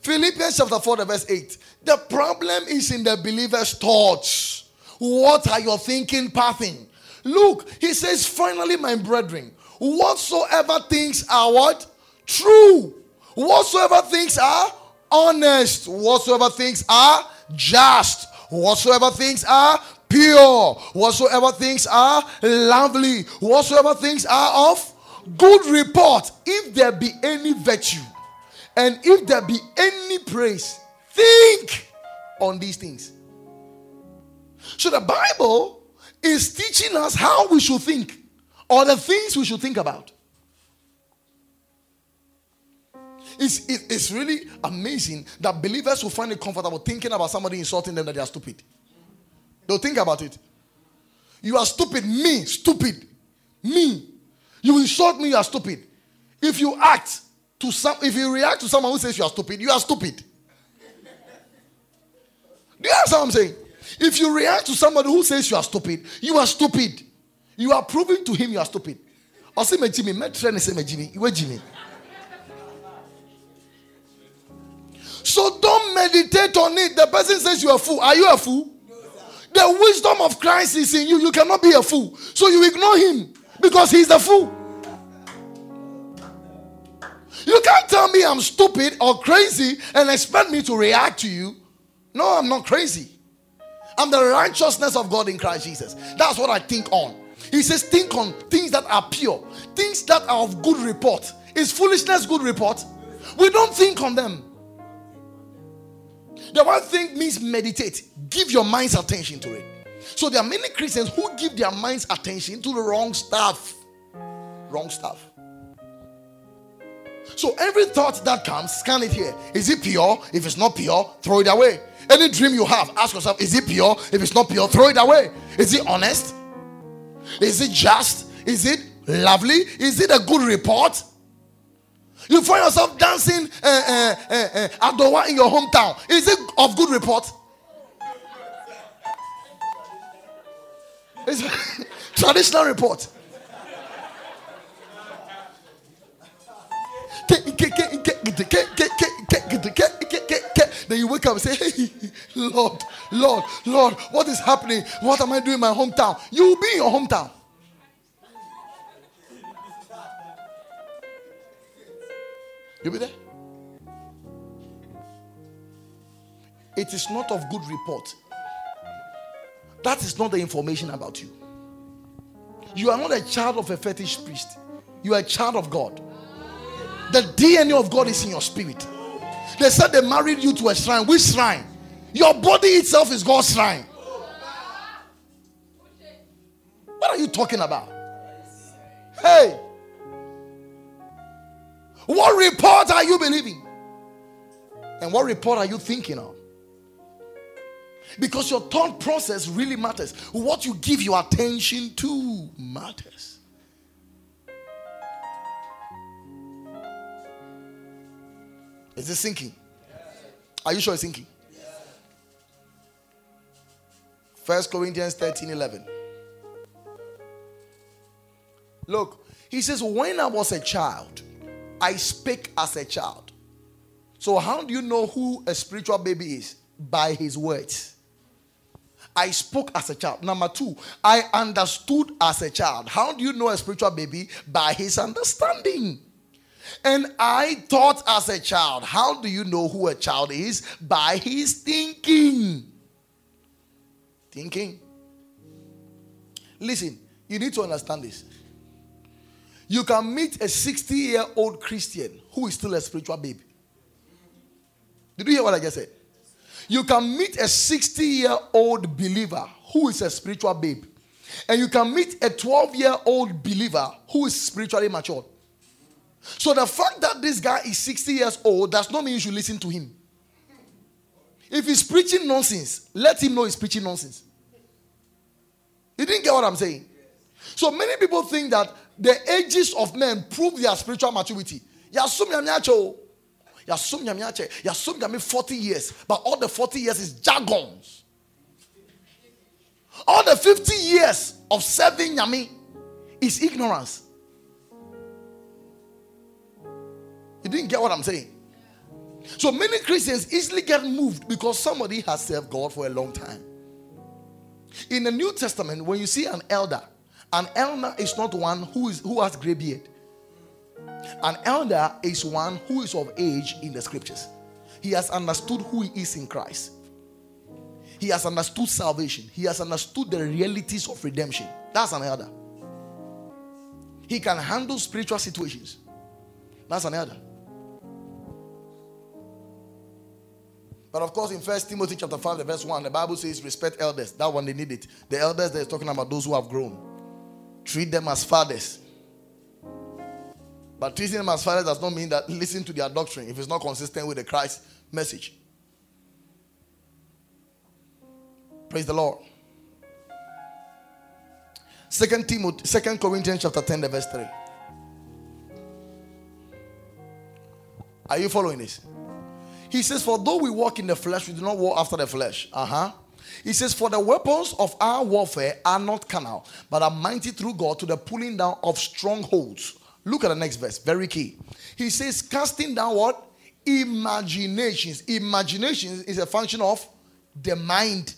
Philippians chapter 4, verse 8. The problem is in the believer's thoughts. What are your thinking pathing? Look, he says, finally, my brethren, whatsoever things are what? True. Whatsoever things are honest. Whatsoever things are just. Whatsoever things are pure, whatsoever things are lovely, whatsoever things are of good report, if there be any virtue, and if there be any praise, think on these things. So the Bible is teaching us how we should think or the things we should think about. It's, it's really amazing that believers will find it comfortable thinking about somebody insulting them that they are stupid. They'll think about it. You are stupid. Me, stupid. Me. You insult me, you are stupid. If you act to some, if you react to someone who says you are stupid, you are stupid. Do you understand what I'm saying? If you react to somebody who says you are stupid, you are stupid. You are proving to him you are stupid. Or say me Jimmy, me train say me Jimmy, you Jimmy. So don't meditate on it. The person says you are a fool. Are you a fool? The wisdom of Christ is in you. You cannot be a fool. So you ignore him because he's the fool. You can't tell me I'm stupid or crazy and expect me to react to you. No, I'm not crazy. I'm the righteousness of God in Christ Jesus. That's what I think on. He says, Think on things that are pure, things that are of good report. Is foolishness good report? We don't think on them. The one thing means meditate. Give your mind's attention to it. So there are many Christians who give their mind's attention to the wrong stuff. Wrong stuff. So every thought that comes, scan it here. Is it pure? If it's not pure, throw it away. Any dream you have, ask yourself, is it pure? If it's not pure, throw it away. Is it honest? Is it just? Is it lovely? Is it a good report? You find yourself dancing uh, uh, uh, Adowa in your hometown. Is it of good report? It's traditional report. Then you wake up and say, Hey, Lord, Lord, Lord, what is happening? What am I doing in my hometown? You will be in your hometown. You'll be there. It is not of good report. That is not the information about you. You are not a child of a fetish priest. You are a child of God. The DNA of God is in your spirit. They said they married you to a shrine. Which shrine? Your body itself is God's shrine. What are you talking about? Hey. What report are you believing? And what report are you thinking of? Because your thought process really matters. What you give your attention to matters. Is it sinking? Are you sure it's sinking? First Corinthians 13 11. Look, he says, When I was a child, I spake as a child. So, how do you know who a spiritual baby is? By his words. I spoke as a child. Number two, I understood as a child. How do you know a spiritual baby? By his understanding. And I thought as a child. How do you know who a child is? By his thinking. Thinking. Listen, you need to understand this. You can meet a 60 year old Christian who is still a spiritual baby. Did you hear what I just said? You can meet a 60 year old believer who is a spiritual babe. And you can meet a 12 year old believer who is spiritually mature. So the fact that this guy is 60 years old does not mean you should listen to him. If he's preaching nonsense, let him know he's preaching nonsense. You didn't get what I'm saying? So many people think that the ages of men prove their spiritual maturity. Yasum yamiacho. Yasum yamiache. Yasum yami 40 years. But all the 40 years is jargons. All the 50 years of serving yami is ignorance. You didn't get what I'm saying? So many Christians easily get moved because somebody has served God for a long time. In the New Testament, when you see an elder, an elder is not one who is who has gray beard. An elder is one who is of age in the scriptures. He has understood who he is in Christ. He has understood salvation. He has understood the realities of redemption. That's an elder. He can handle spiritual situations. That's an elder. But of course, in First Timothy chapter 5, the verse 1, the Bible says, respect elders. That one they need it. The elders they're talking about those who have grown. Treat them as fathers. But treating them as fathers does not mean that listen to their doctrine if it's not consistent with the Christ message. Praise the Lord. Second Timothy, Second Corinthians chapter 10, the verse 3. Are you following this? He says, For though we walk in the flesh, we do not walk after the flesh. Uh-huh. He says, For the weapons of our warfare are not carnal, but are mighty through God to the pulling down of strongholds. Look at the next verse, very key. He says, casting down what? Imaginations. Imaginations is a function of the mind.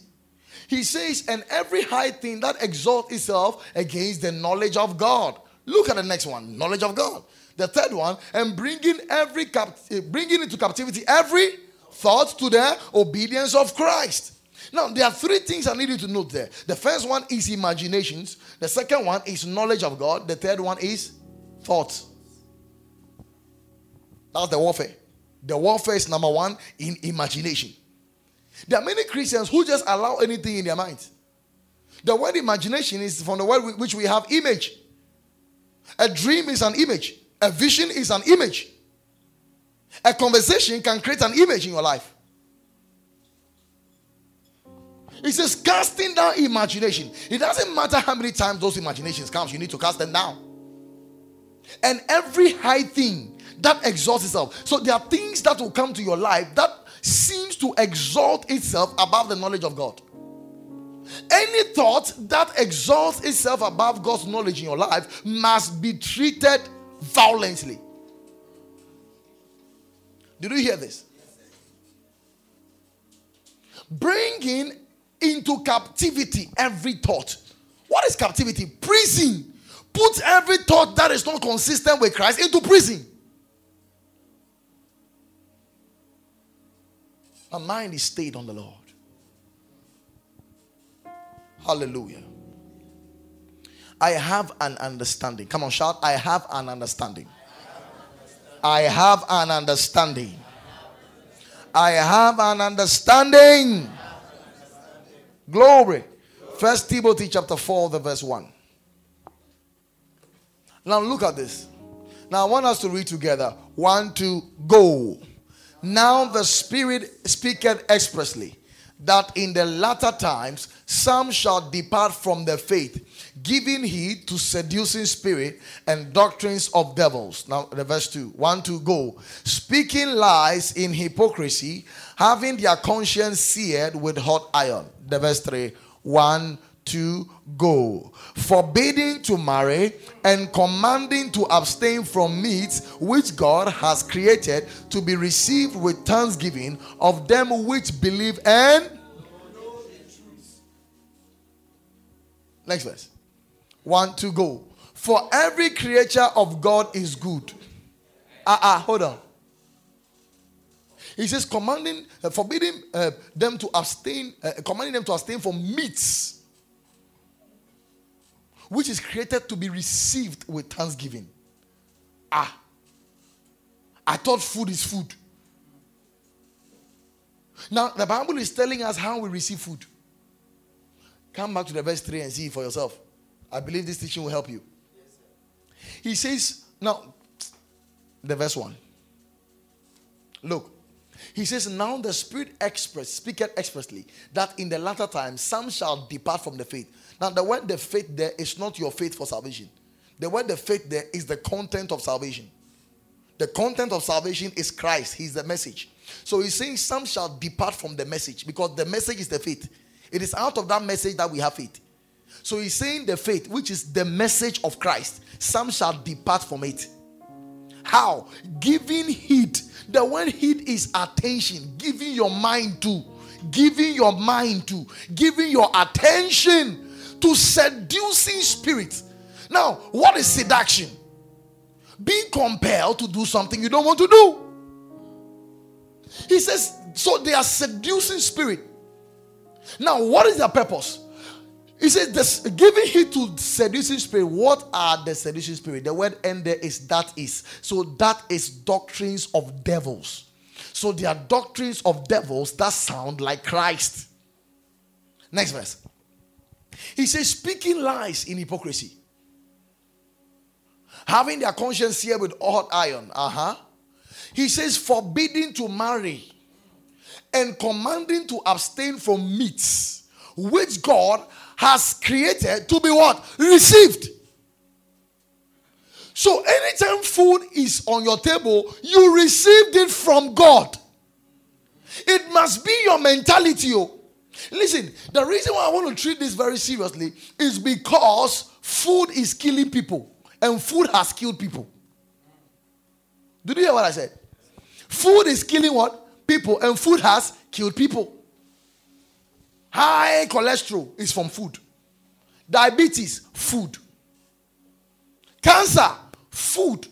He says, and every high thing that exalts itself against the knowledge of God. Look at the next one knowledge of God. The third one, and bringing every cap- eh, bringing into captivity every thought to the obedience of Christ. Now, there are three things I need you to note there. The first one is imaginations. The second one is knowledge of God. The third one is thoughts. That's the warfare. The warfare is number one in imagination. There are many Christians who just allow anything in their minds. The word imagination is from the word which we have image. A dream is an image, a vision is an image. A conversation can create an image in your life. It says casting down imagination. It doesn't matter how many times those imaginations comes, you need to cast them down. And every high thing that exalts itself. So there are things that will come to your life that seems to exalt itself above the knowledge of God. Any thought that exalts itself above God's knowledge in your life must be treated violently. Did you hear this? Bringing into captivity every thought. What is captivity? Prison. Put every thought that is not consistent with Christ into prison. My mind is stayed on the Lord. Hallelujah. I have an understanding. Come on, shout. I have an understanding. I have an understanding. I have an understanding. Glory. First Timothy chapter 4, the verse 1. Now look at this. Now I want us to read together. One, two, go. Now the Spirit speaketh expressly that in the latter times some shall depart from the faith, giving heed to seducing spirit and doctrines of devils. Now, the verse 2 1 to go. Speaking lies in hypocrisy, having their conscience seared with hot iron. The verse 3 1 to go, forbidding to marry, and commanding to abstain from meats which God has created to be received with thanksgiving of them which believe and. Next verse. One to go. For every creature of God is good. Ah, uh, ah, uh, hold on. He says, commanding, uh, forbidding uh, them to abstain, uh, commanding them to abstain from meats which is created to be received with thanksgiving. Ah, I thought food is food. Now, the Bible is telling us how we receive food. Come back to the verse 3 and see for yourself. I believe this teaching will help you. He says, now, the verse 1. Look, he says, Now the Spirit express, speaketh expressly, that in the latter time some shall depart from the faith. Now, the word the faith there is not your faith for salvation. The word the faith there is the content of salvation. The content of salvation is Christ. He's the message. So he's saying some shall depart from the message because the message is the faith. It is out of that message that we have faith. So he's saying the faith, which is the message of Christ, some shall depart from it. How? Giving heed. The word heed is attention, giving your mind to, giving your mind to, giving your attention to seducing spirits. Now, what is seduction? Being compelled to do something you don't want to do. He says, so they are seducing spirit. Now, what is their purpose? He says, this, giving heed to seducing spirit. What are the seducing spirit? The word end there is that is. So that is doctrines of devils. So they are doctrines of devils that sound like Christ. Next verse. He says, speaking lies in hypocrisy. Having their conscience here with hot iron. Uh huh. He says, forbidding to marry and commanding to abstain from meats which God has created to be what? Received. So anytime food is on your table, you received it from God. It must be your mentality. Oh. Listen, the reason why I want to treat this very seriously is because food is killing people and food has killed people. Did you hear what I said? Food is killing what? People and food has killed people. High cholesterol is from food. Diabetes, food. Cancer, food.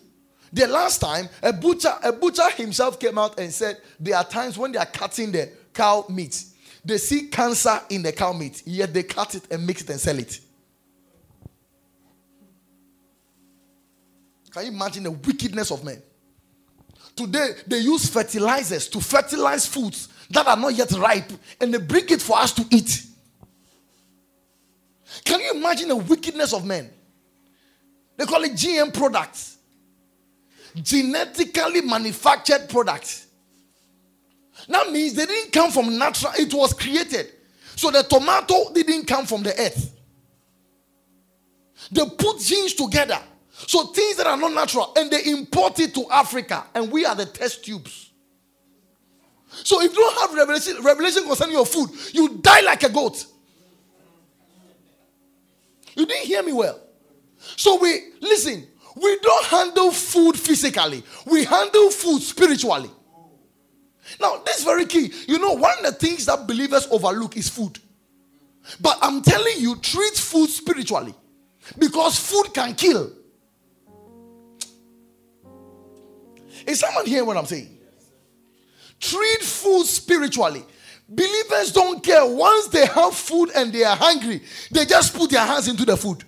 The last time a butcher, a butcher himself came out and said there are times when they are cutting the cow meat, they see cancer in the cow meat, yet they cut it and mix it and sell it. Can you imagine the wickedness of men? Today, they use fertilizers to fertilize foods that are not yet ripe and they bring it for us to eat. Can you imagine the wickedness of men? They call it GM products, genetically manufactured products. That means they didn't come from natural, it was created. So the tomato didn't come from the earth. They put genes together so things that are not natural, and they import it to Africa, and we are the test tubes. So if you don't have revelation, revelation concerning your food, you die like a goat. You didn't hear me well. So we listen, we don't handle food physically, we handle food spiritually. Now, this is very key. You know, one of the things that believers overlook is food. But I'm telling you, treat food spiritually. Because food can kill. Is someone hearing what I'm saying? Treat food spiritually. Believers don't care. Once they have food and they are hungry, they just put their hands into the food.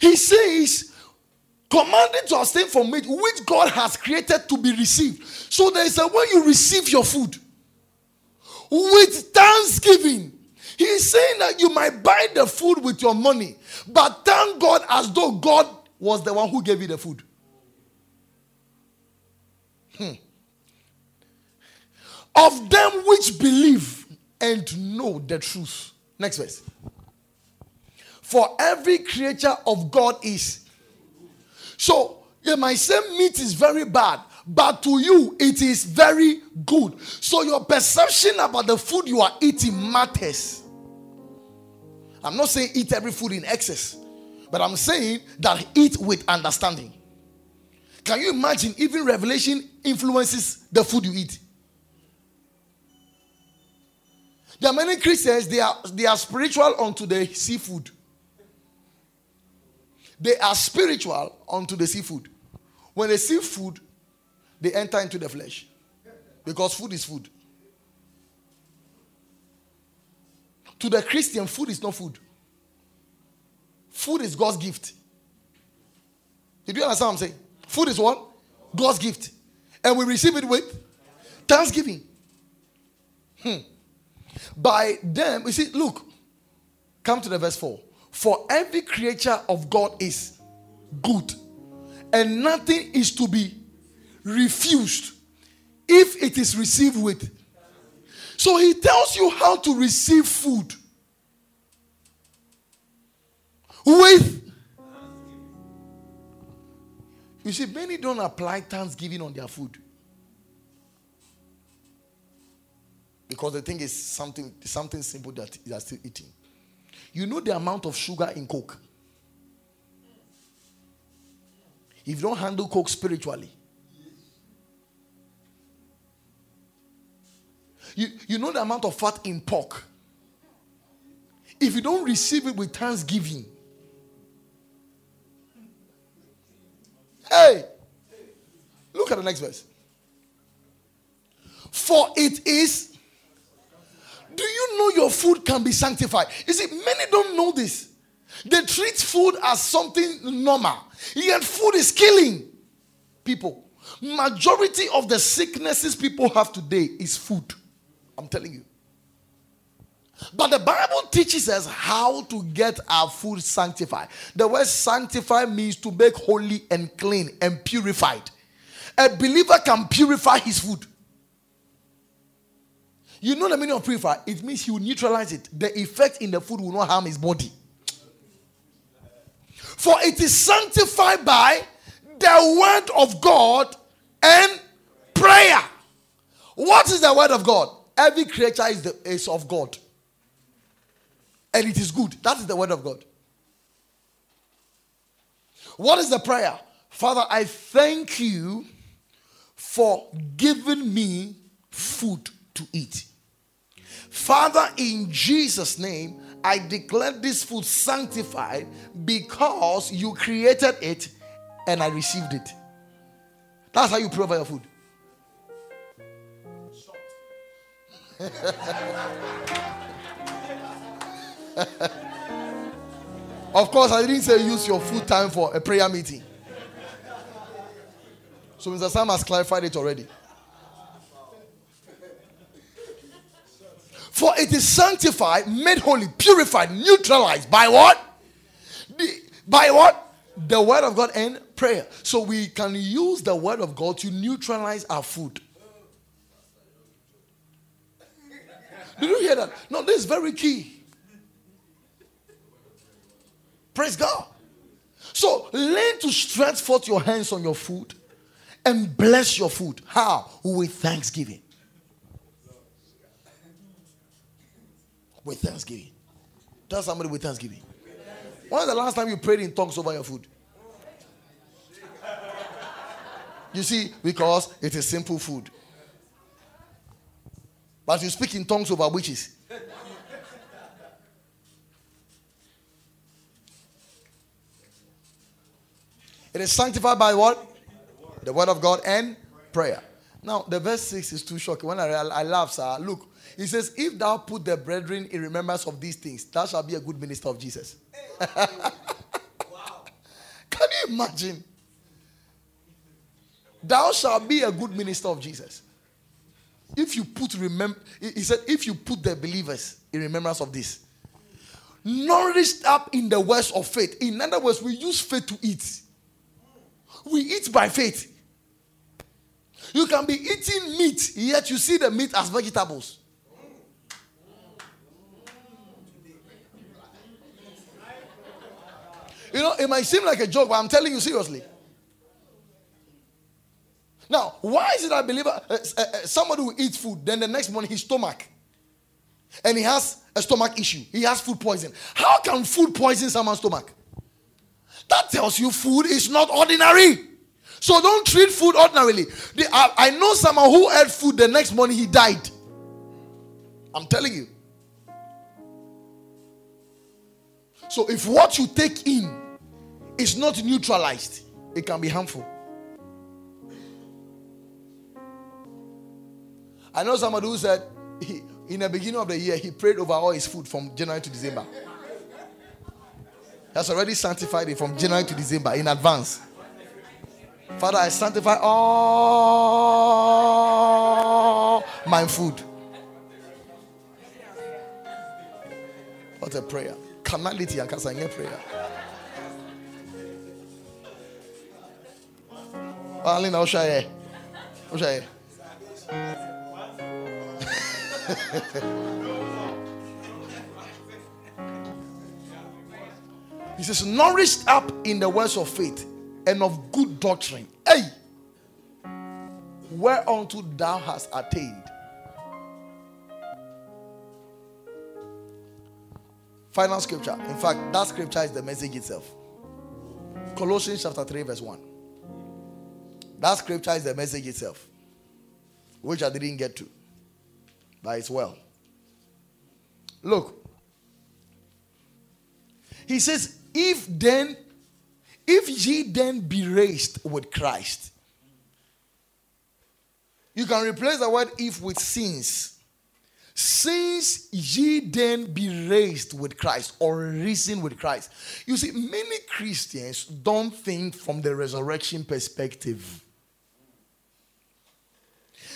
He says, commanded to abstain from meat which God has created to be received. So there is a way you receive your food with thanksgiving. He's saying that you might buy the food with your money, but thank God as though God was the one who gave you the food. Of them which believe and know the truth. Next verse. For every creature of God is. So, you might say meat is very bad, but to you it is very good. So, your perception about the food you are eating matters. I'm not saying eat every food in excess, but I'm saying that eat with understanding. Can you imagine even revelation influences the food you eat? There are many Christians, they are, they are spiritual unto the seafood. They are spiritual unto the seafood. When they see food, they enter into the flesh. Because food is food. To the Christian, food is not food. Food is God's gift. Did you understand what I'm saying? Food is what? God's gift. And we receive it with thanksgiving. Hmm. By them, you see, look, come to the verse 4. For every creature of God is good, and nothing is to be refused if it is received with. So he tells you how to receive food with you see, many don't apply thanksgiving on their food. Because they think it's something, something simple that they are still eating. You know the amount of sugar in Coke. If you don't handle Coke spiritually, you, you know the amount of fat in pork. If you don't receive it with thanksgiving, Hey, look at the next verse. For it is Do you know your food can be sanctified? You see, many don't know this. They treat food as something normal. Yet food is killing people. Majority of the sicknesses people have today is food. I'm telling you. But the Bible teaches us how to get our food sanctified. The word sanctify means to make holy and clean and purified. A believer can purify his food. You know the meaning of purify? It means he will neutralize it. The effect in the food will not harm his body. For it is sanctified by the word of God and prayer. What is the word of God? Every creature is, the, is of God. And it is good. That is the word of God. What is the prayer? Father, I thank you for giving me food to eat. Father, in Jesus' name, I declare this food sanctified because you created it and I received it. That's how you pray over your food. of course, I didn't say use your food time for a prayer meeting. So Mr. Sam has clarified it already. For it is sanctified, made holy, purified, neutralized by what? By what? The word of God and prayer. So we can use the word of God to neutralize our food. Did you hear that? No, this is very key. Praise God. So learn to stretch forth your hands on your food and bless your food. How? With thanksgiving. With thanksgiving. Tell somebody with thanksgiving. When was the last time you prayed in tongues over your food? You see, because it is simple food. But you speak in tongues over witches. It is sanctified by what? The word of God and prayer. Now, the verse 6 is too shocking. When I, I laugh, sir, look, he says, If thou put the brethren in remembrance of these things, thou shalt be a good minister of Jesus. wow. Can you imagine? Thou shalt be a good minister of Jesus. If you put remember, he said, if you put the believers in remembrance of this, nourished up in the words of faith. In other words, we use faith to eat. We eat by faith. You can be eating meat, yet you see the meat as vegetables. You know, it might seem like a joke, but I'm telling you seriously. Now, why is it that believer, uh, uh, uh, somebody who eats food, then the next morning his stomach, and he has a stomach issue, he has food poison. How can food poison someone's stomach? That tells you food is not ordinary. So don't treat food ordinarily. The, I, I know someone who ate food the next morning he died. I'm telling you. So if what you take in is not neutralized, it can be harmful. I know somebody who said he, in the beginning of the year he prayed over all his food from January to December. He has already sanctified it from January to December in advance. Father, I sanctify all my food. What a prayer carnality and kasanya prayer. Alina, Oshaye. Oshaye. He says, nourished up in the words of faith and of good doctrine. Hey, whereunto thou hast attained Final scripture. In fact, that scripture is the message itself. Colossians chapter 3, verse 1. That scripture is the message itself, which I didn't get to, but it's well. Look, he says, If then, if ye then be raised with Christ, you can replace the word if with sins. Since ye then be raised with Christ or risen with Christ. You see, many Christians don't think from the resurrection perspective.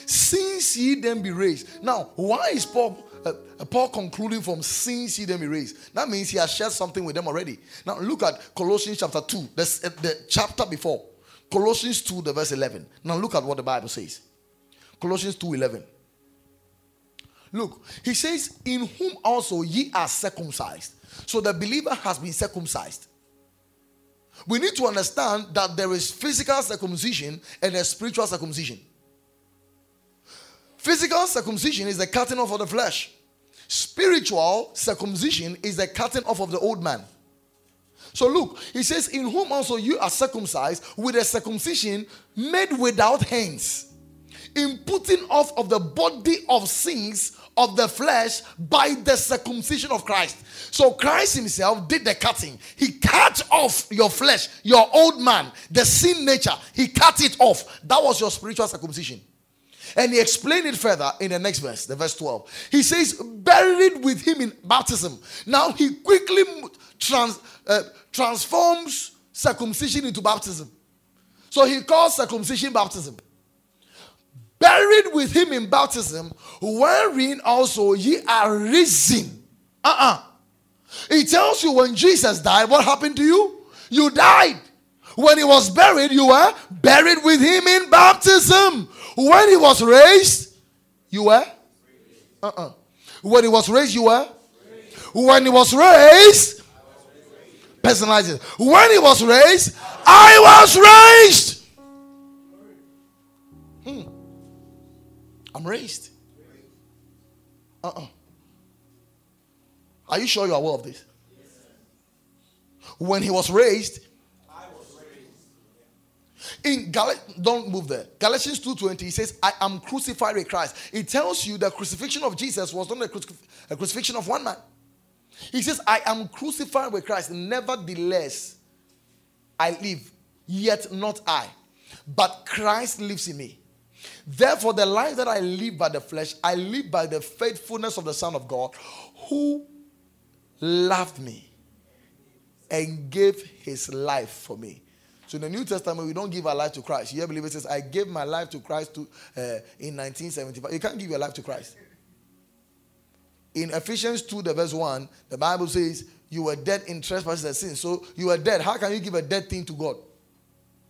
Since ye then be raised. Now, why is Paul uh, uh, Paul concluding from since he then be raised. That means he has shared something with them already. Now look at Colossians chapter 2, the, uh, the chapter before. Colossians 2, the verse 11. Now look at what the Bible says. Colossians 2 11. Look, he says, In whom also ye are circumcised. So the believer has been circumcised. We need to understand that there is physical circumcision and a spiritual circumcision. Physical circumcision is the cutting off of the flesh. Spiritual circumcision is the cutting off of the old man. So look, he says, In whom also you are circumcised with a circumcision made without hands, in putting off of the body of sins of the flesh by the circumcision of Christ. So Christ himself did the cutting. He cut off your flesh, your old man, the sin nature. He cut it off. That was your spiritual circumcision. And he explained it further in the next verse, the verse 12. He says, buried with him in baptism. Now he quickly trans, uh, transforms circumcision into baptism. So he calls circumcision baptism. Buried with him in baptism, wherein also ye are risen. Uh uh-uh. uh tells you when Jesus died, what happened to you? You died. When he was buried, you were buried with him in baptism. When he was raised, you were? Uh uh-uh. uh When he was raised, you were? When he was raised, personalize it. When he was raised, I was raised. Hmm. I'm raised. Uh uh-uh. uh Are you sure you are aware of this? When he was raised, in Gal- don't move there. Galatians 2:20 he says, "I am crucified with Christ." It tells you the crucifixion of Jesus was not a, a crucifixion of one man. He says, "I am crucified with Christ. Nevertheless, I live, yet not I, but Christ lives in me." Therefore, the life that I live by the flesh, I live by the faithfulness of the Son of God, who loved me and gave his life for me. So in the New Testament, we don't give our life to Christ. You believe it says, I gave my life to Christ to, uh, in 1975. You can't give your life to Christ. In Ephesians 2, the verse 1, the Bible says, You were dead in trespasses and sins. So you were dead. How can you give a dead thing to God?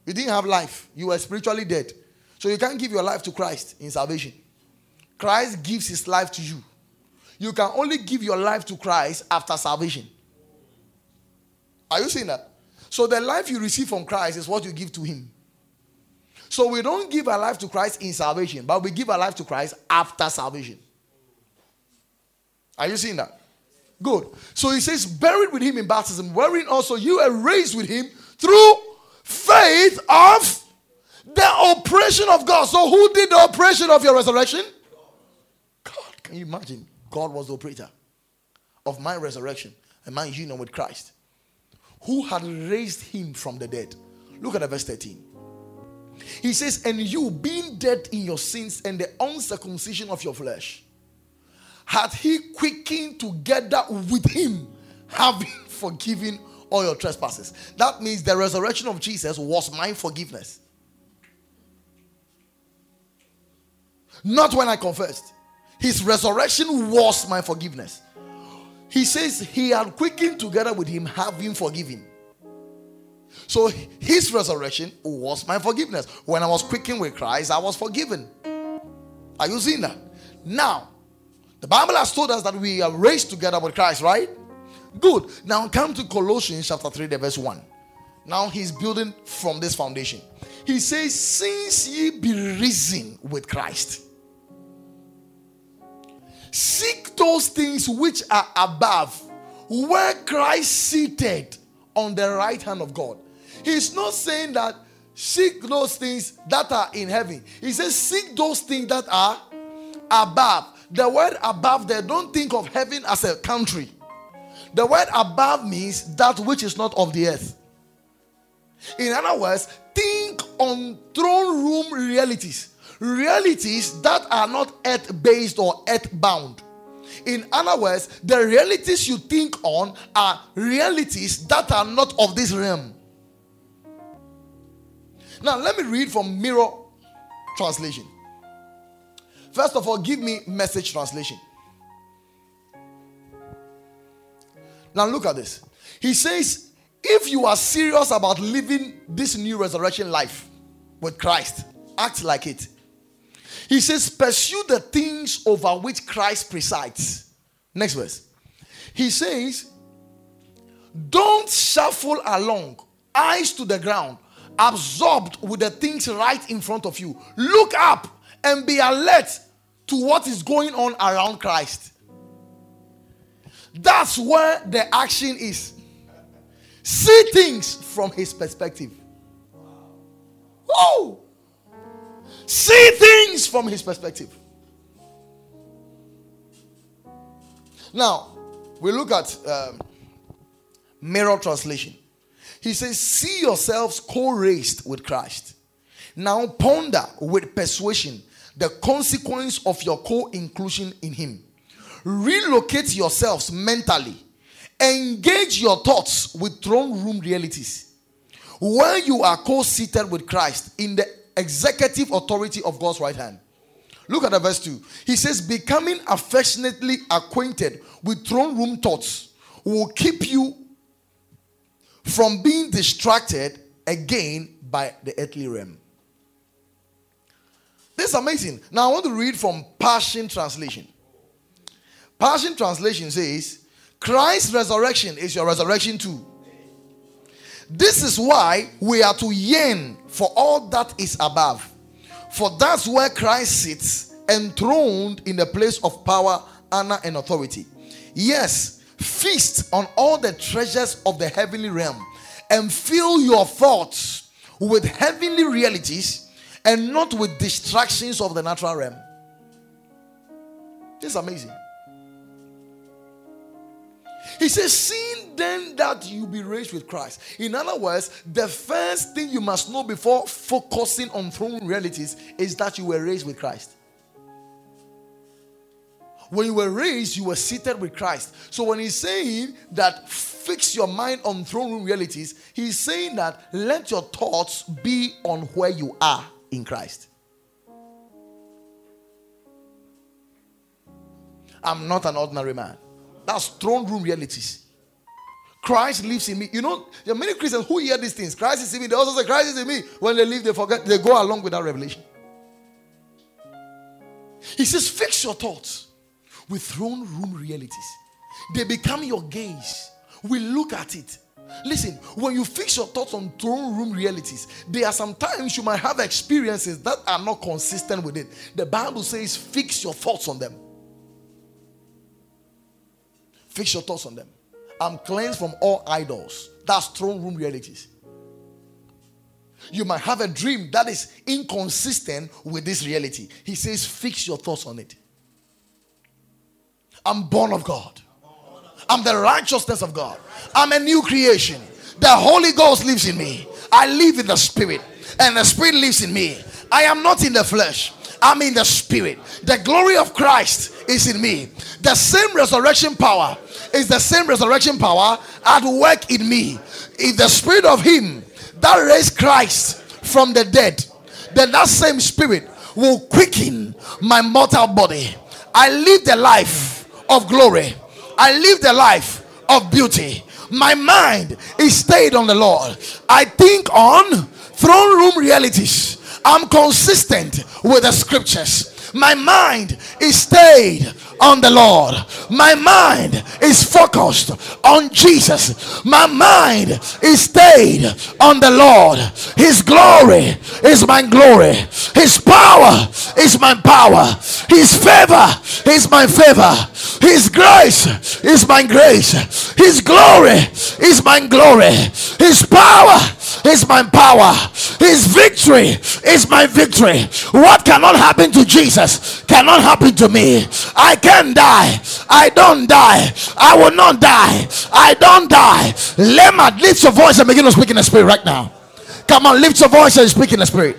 You didn't have life. You were spiritually dead. So you can't give your life to Christ in salvation. Christ gives his life to you. You can only give your life to Christ after salvation. Are you seeing that? So the life you receive from Christ is what you give to Him. So we don't give our life to Christ in salvation, but we give our life to Christ after salvation. Are you seeing that? Good. So he says, buried with him in baptism, wherein also you are raised with him through faith of the operation of God. So who did the operation of your resurrection? God. Can you imagine? God was the operator of my resurrection and my union with Christ who had raised him from the dead. Look at the verse 13. He says, And you, being dead in your sins and the uncircumcision of your flesh, had he quickened together with him, having forgiven all your trespasses. That means the resurrection of Jesus was my forgiveness. Not when I confessed. His resurrection was my forgiveness. He says he had quickened together with him, having forgiven. So his resurrection was my forgiveness. When I was quickened with Christ, I was forgiven. Are you seeing that? Now, the Bible has told us that we are raised together with Christ, right? Good. Now come to Colossians chapter 3, verse 1. Now he's building from this foundation. He says, Since ye be risen with Christ. Seek those things which are above, where Christ seated on the right hand of God. He's not saying that seek those things that are in heaven. He says seek those things that are above. The word above there, don't think of heaven as a country. The word above means that which is not of the earth. In other words, think on throne room realities realities that are not earth based or earth bound. In other words, the realities you think on are realities that are not of this realm. Now, let me read from Mirror Translation. First of all, give me message translation. Now, look at this. He says, if you are serious about living this new resurrection life with Christ, act like it. He says, pursue the things over which Christ presides. Next verse. He says, don't shuffle along, eyes to the ground, absorbed with the things right in front of you. Look up and be alert to what is going on around Christ. That's where the action is. See things from his perspective. See things from his perspective. Now, we look at um, mirror translation. He says, See yourselves co raised with Christ. Now ponder with persuasion the consequence of your co inclusion in Him. Relocate yourselves mentally. Engage your thoughts with throne room realities. Where you are co seated with Christ in the executive authority of God's right hand. Look at the verse 2. He says, Becoming affectionately acquainted with throne room thoughts will keep you from being distracted again by the earthly realm. This is amazing. Now I want to read from Passion Translation. Passion Translation says, Christ's resurrection is your resurrection too. This is why we are to yearn for all that is above. For that's where Christ sits, enthroned in the place of power, honor, and authority. Yes, feast on all the treasures of the heavenly realm and fill your thoughts with heavenly realities and not with distractions of the natural realm. This is amazing. He says, Seeing then that you be raised with Christ. In other words, the first thing you must know before focusing on throne realities is that you were raised with Christ. When you were raised, you were seated with Christ. So when he's saying that fix your mind on throne room realities, he's saying that let your thoughts be on where you are in Christ. I'm not an ordinary man. That's throne room realities. Christ lives in me. You know, there are many Christians who hear these things. Christ is in me. They also say, Christ is in me. When they leave, they forget, they go along with that revelation. He says, fix your thoughts with throne room realities. They become your gaze. We look at it. Listen, when you fix your thoughts on throne room realities, there are sometimes you might have experiences that are not consistent with it. The Bible says, fix your thoughts on them. Fix your thoughts on them. I'm cleansed from all idols. That's throne room realities. You might have a dream that is inconsistent with this reality. He says, fix your thoughts on it. I'm born of God. I'm the righteousness of God. I'm a new creation. The Holy Ghost lives in me. I live in the Spirit, and the Spirit lives in me. I am not in the flesh. I'm in the spirit. The glory of Christ is in me. The same resurrection power is the same resurrection power at work in me. If the spirit of Him that raised Christ from the dead, then that same spirit will quicken my mortal body. I live the life of glory, I live the life of beauty. My mind is stayed on the Lord. I think on throne room realities. I'm consistent with the scriptures. My mind is stayed on the Lord. My mind is focused on Jesus. My mind is stayed on the Lord. His glory is my glory. His power is my power. His favor is my favor. His grace is my grace. His glory is my glory. His power is my power. His victory is my victory. What cannot happen to Jesus cannot happen to me. I can die. I don't die. I will not die. I don't die. Lemma, lift your voice and begin to speak in the spirit right now. Come on, lift your voice and speak in the spirit.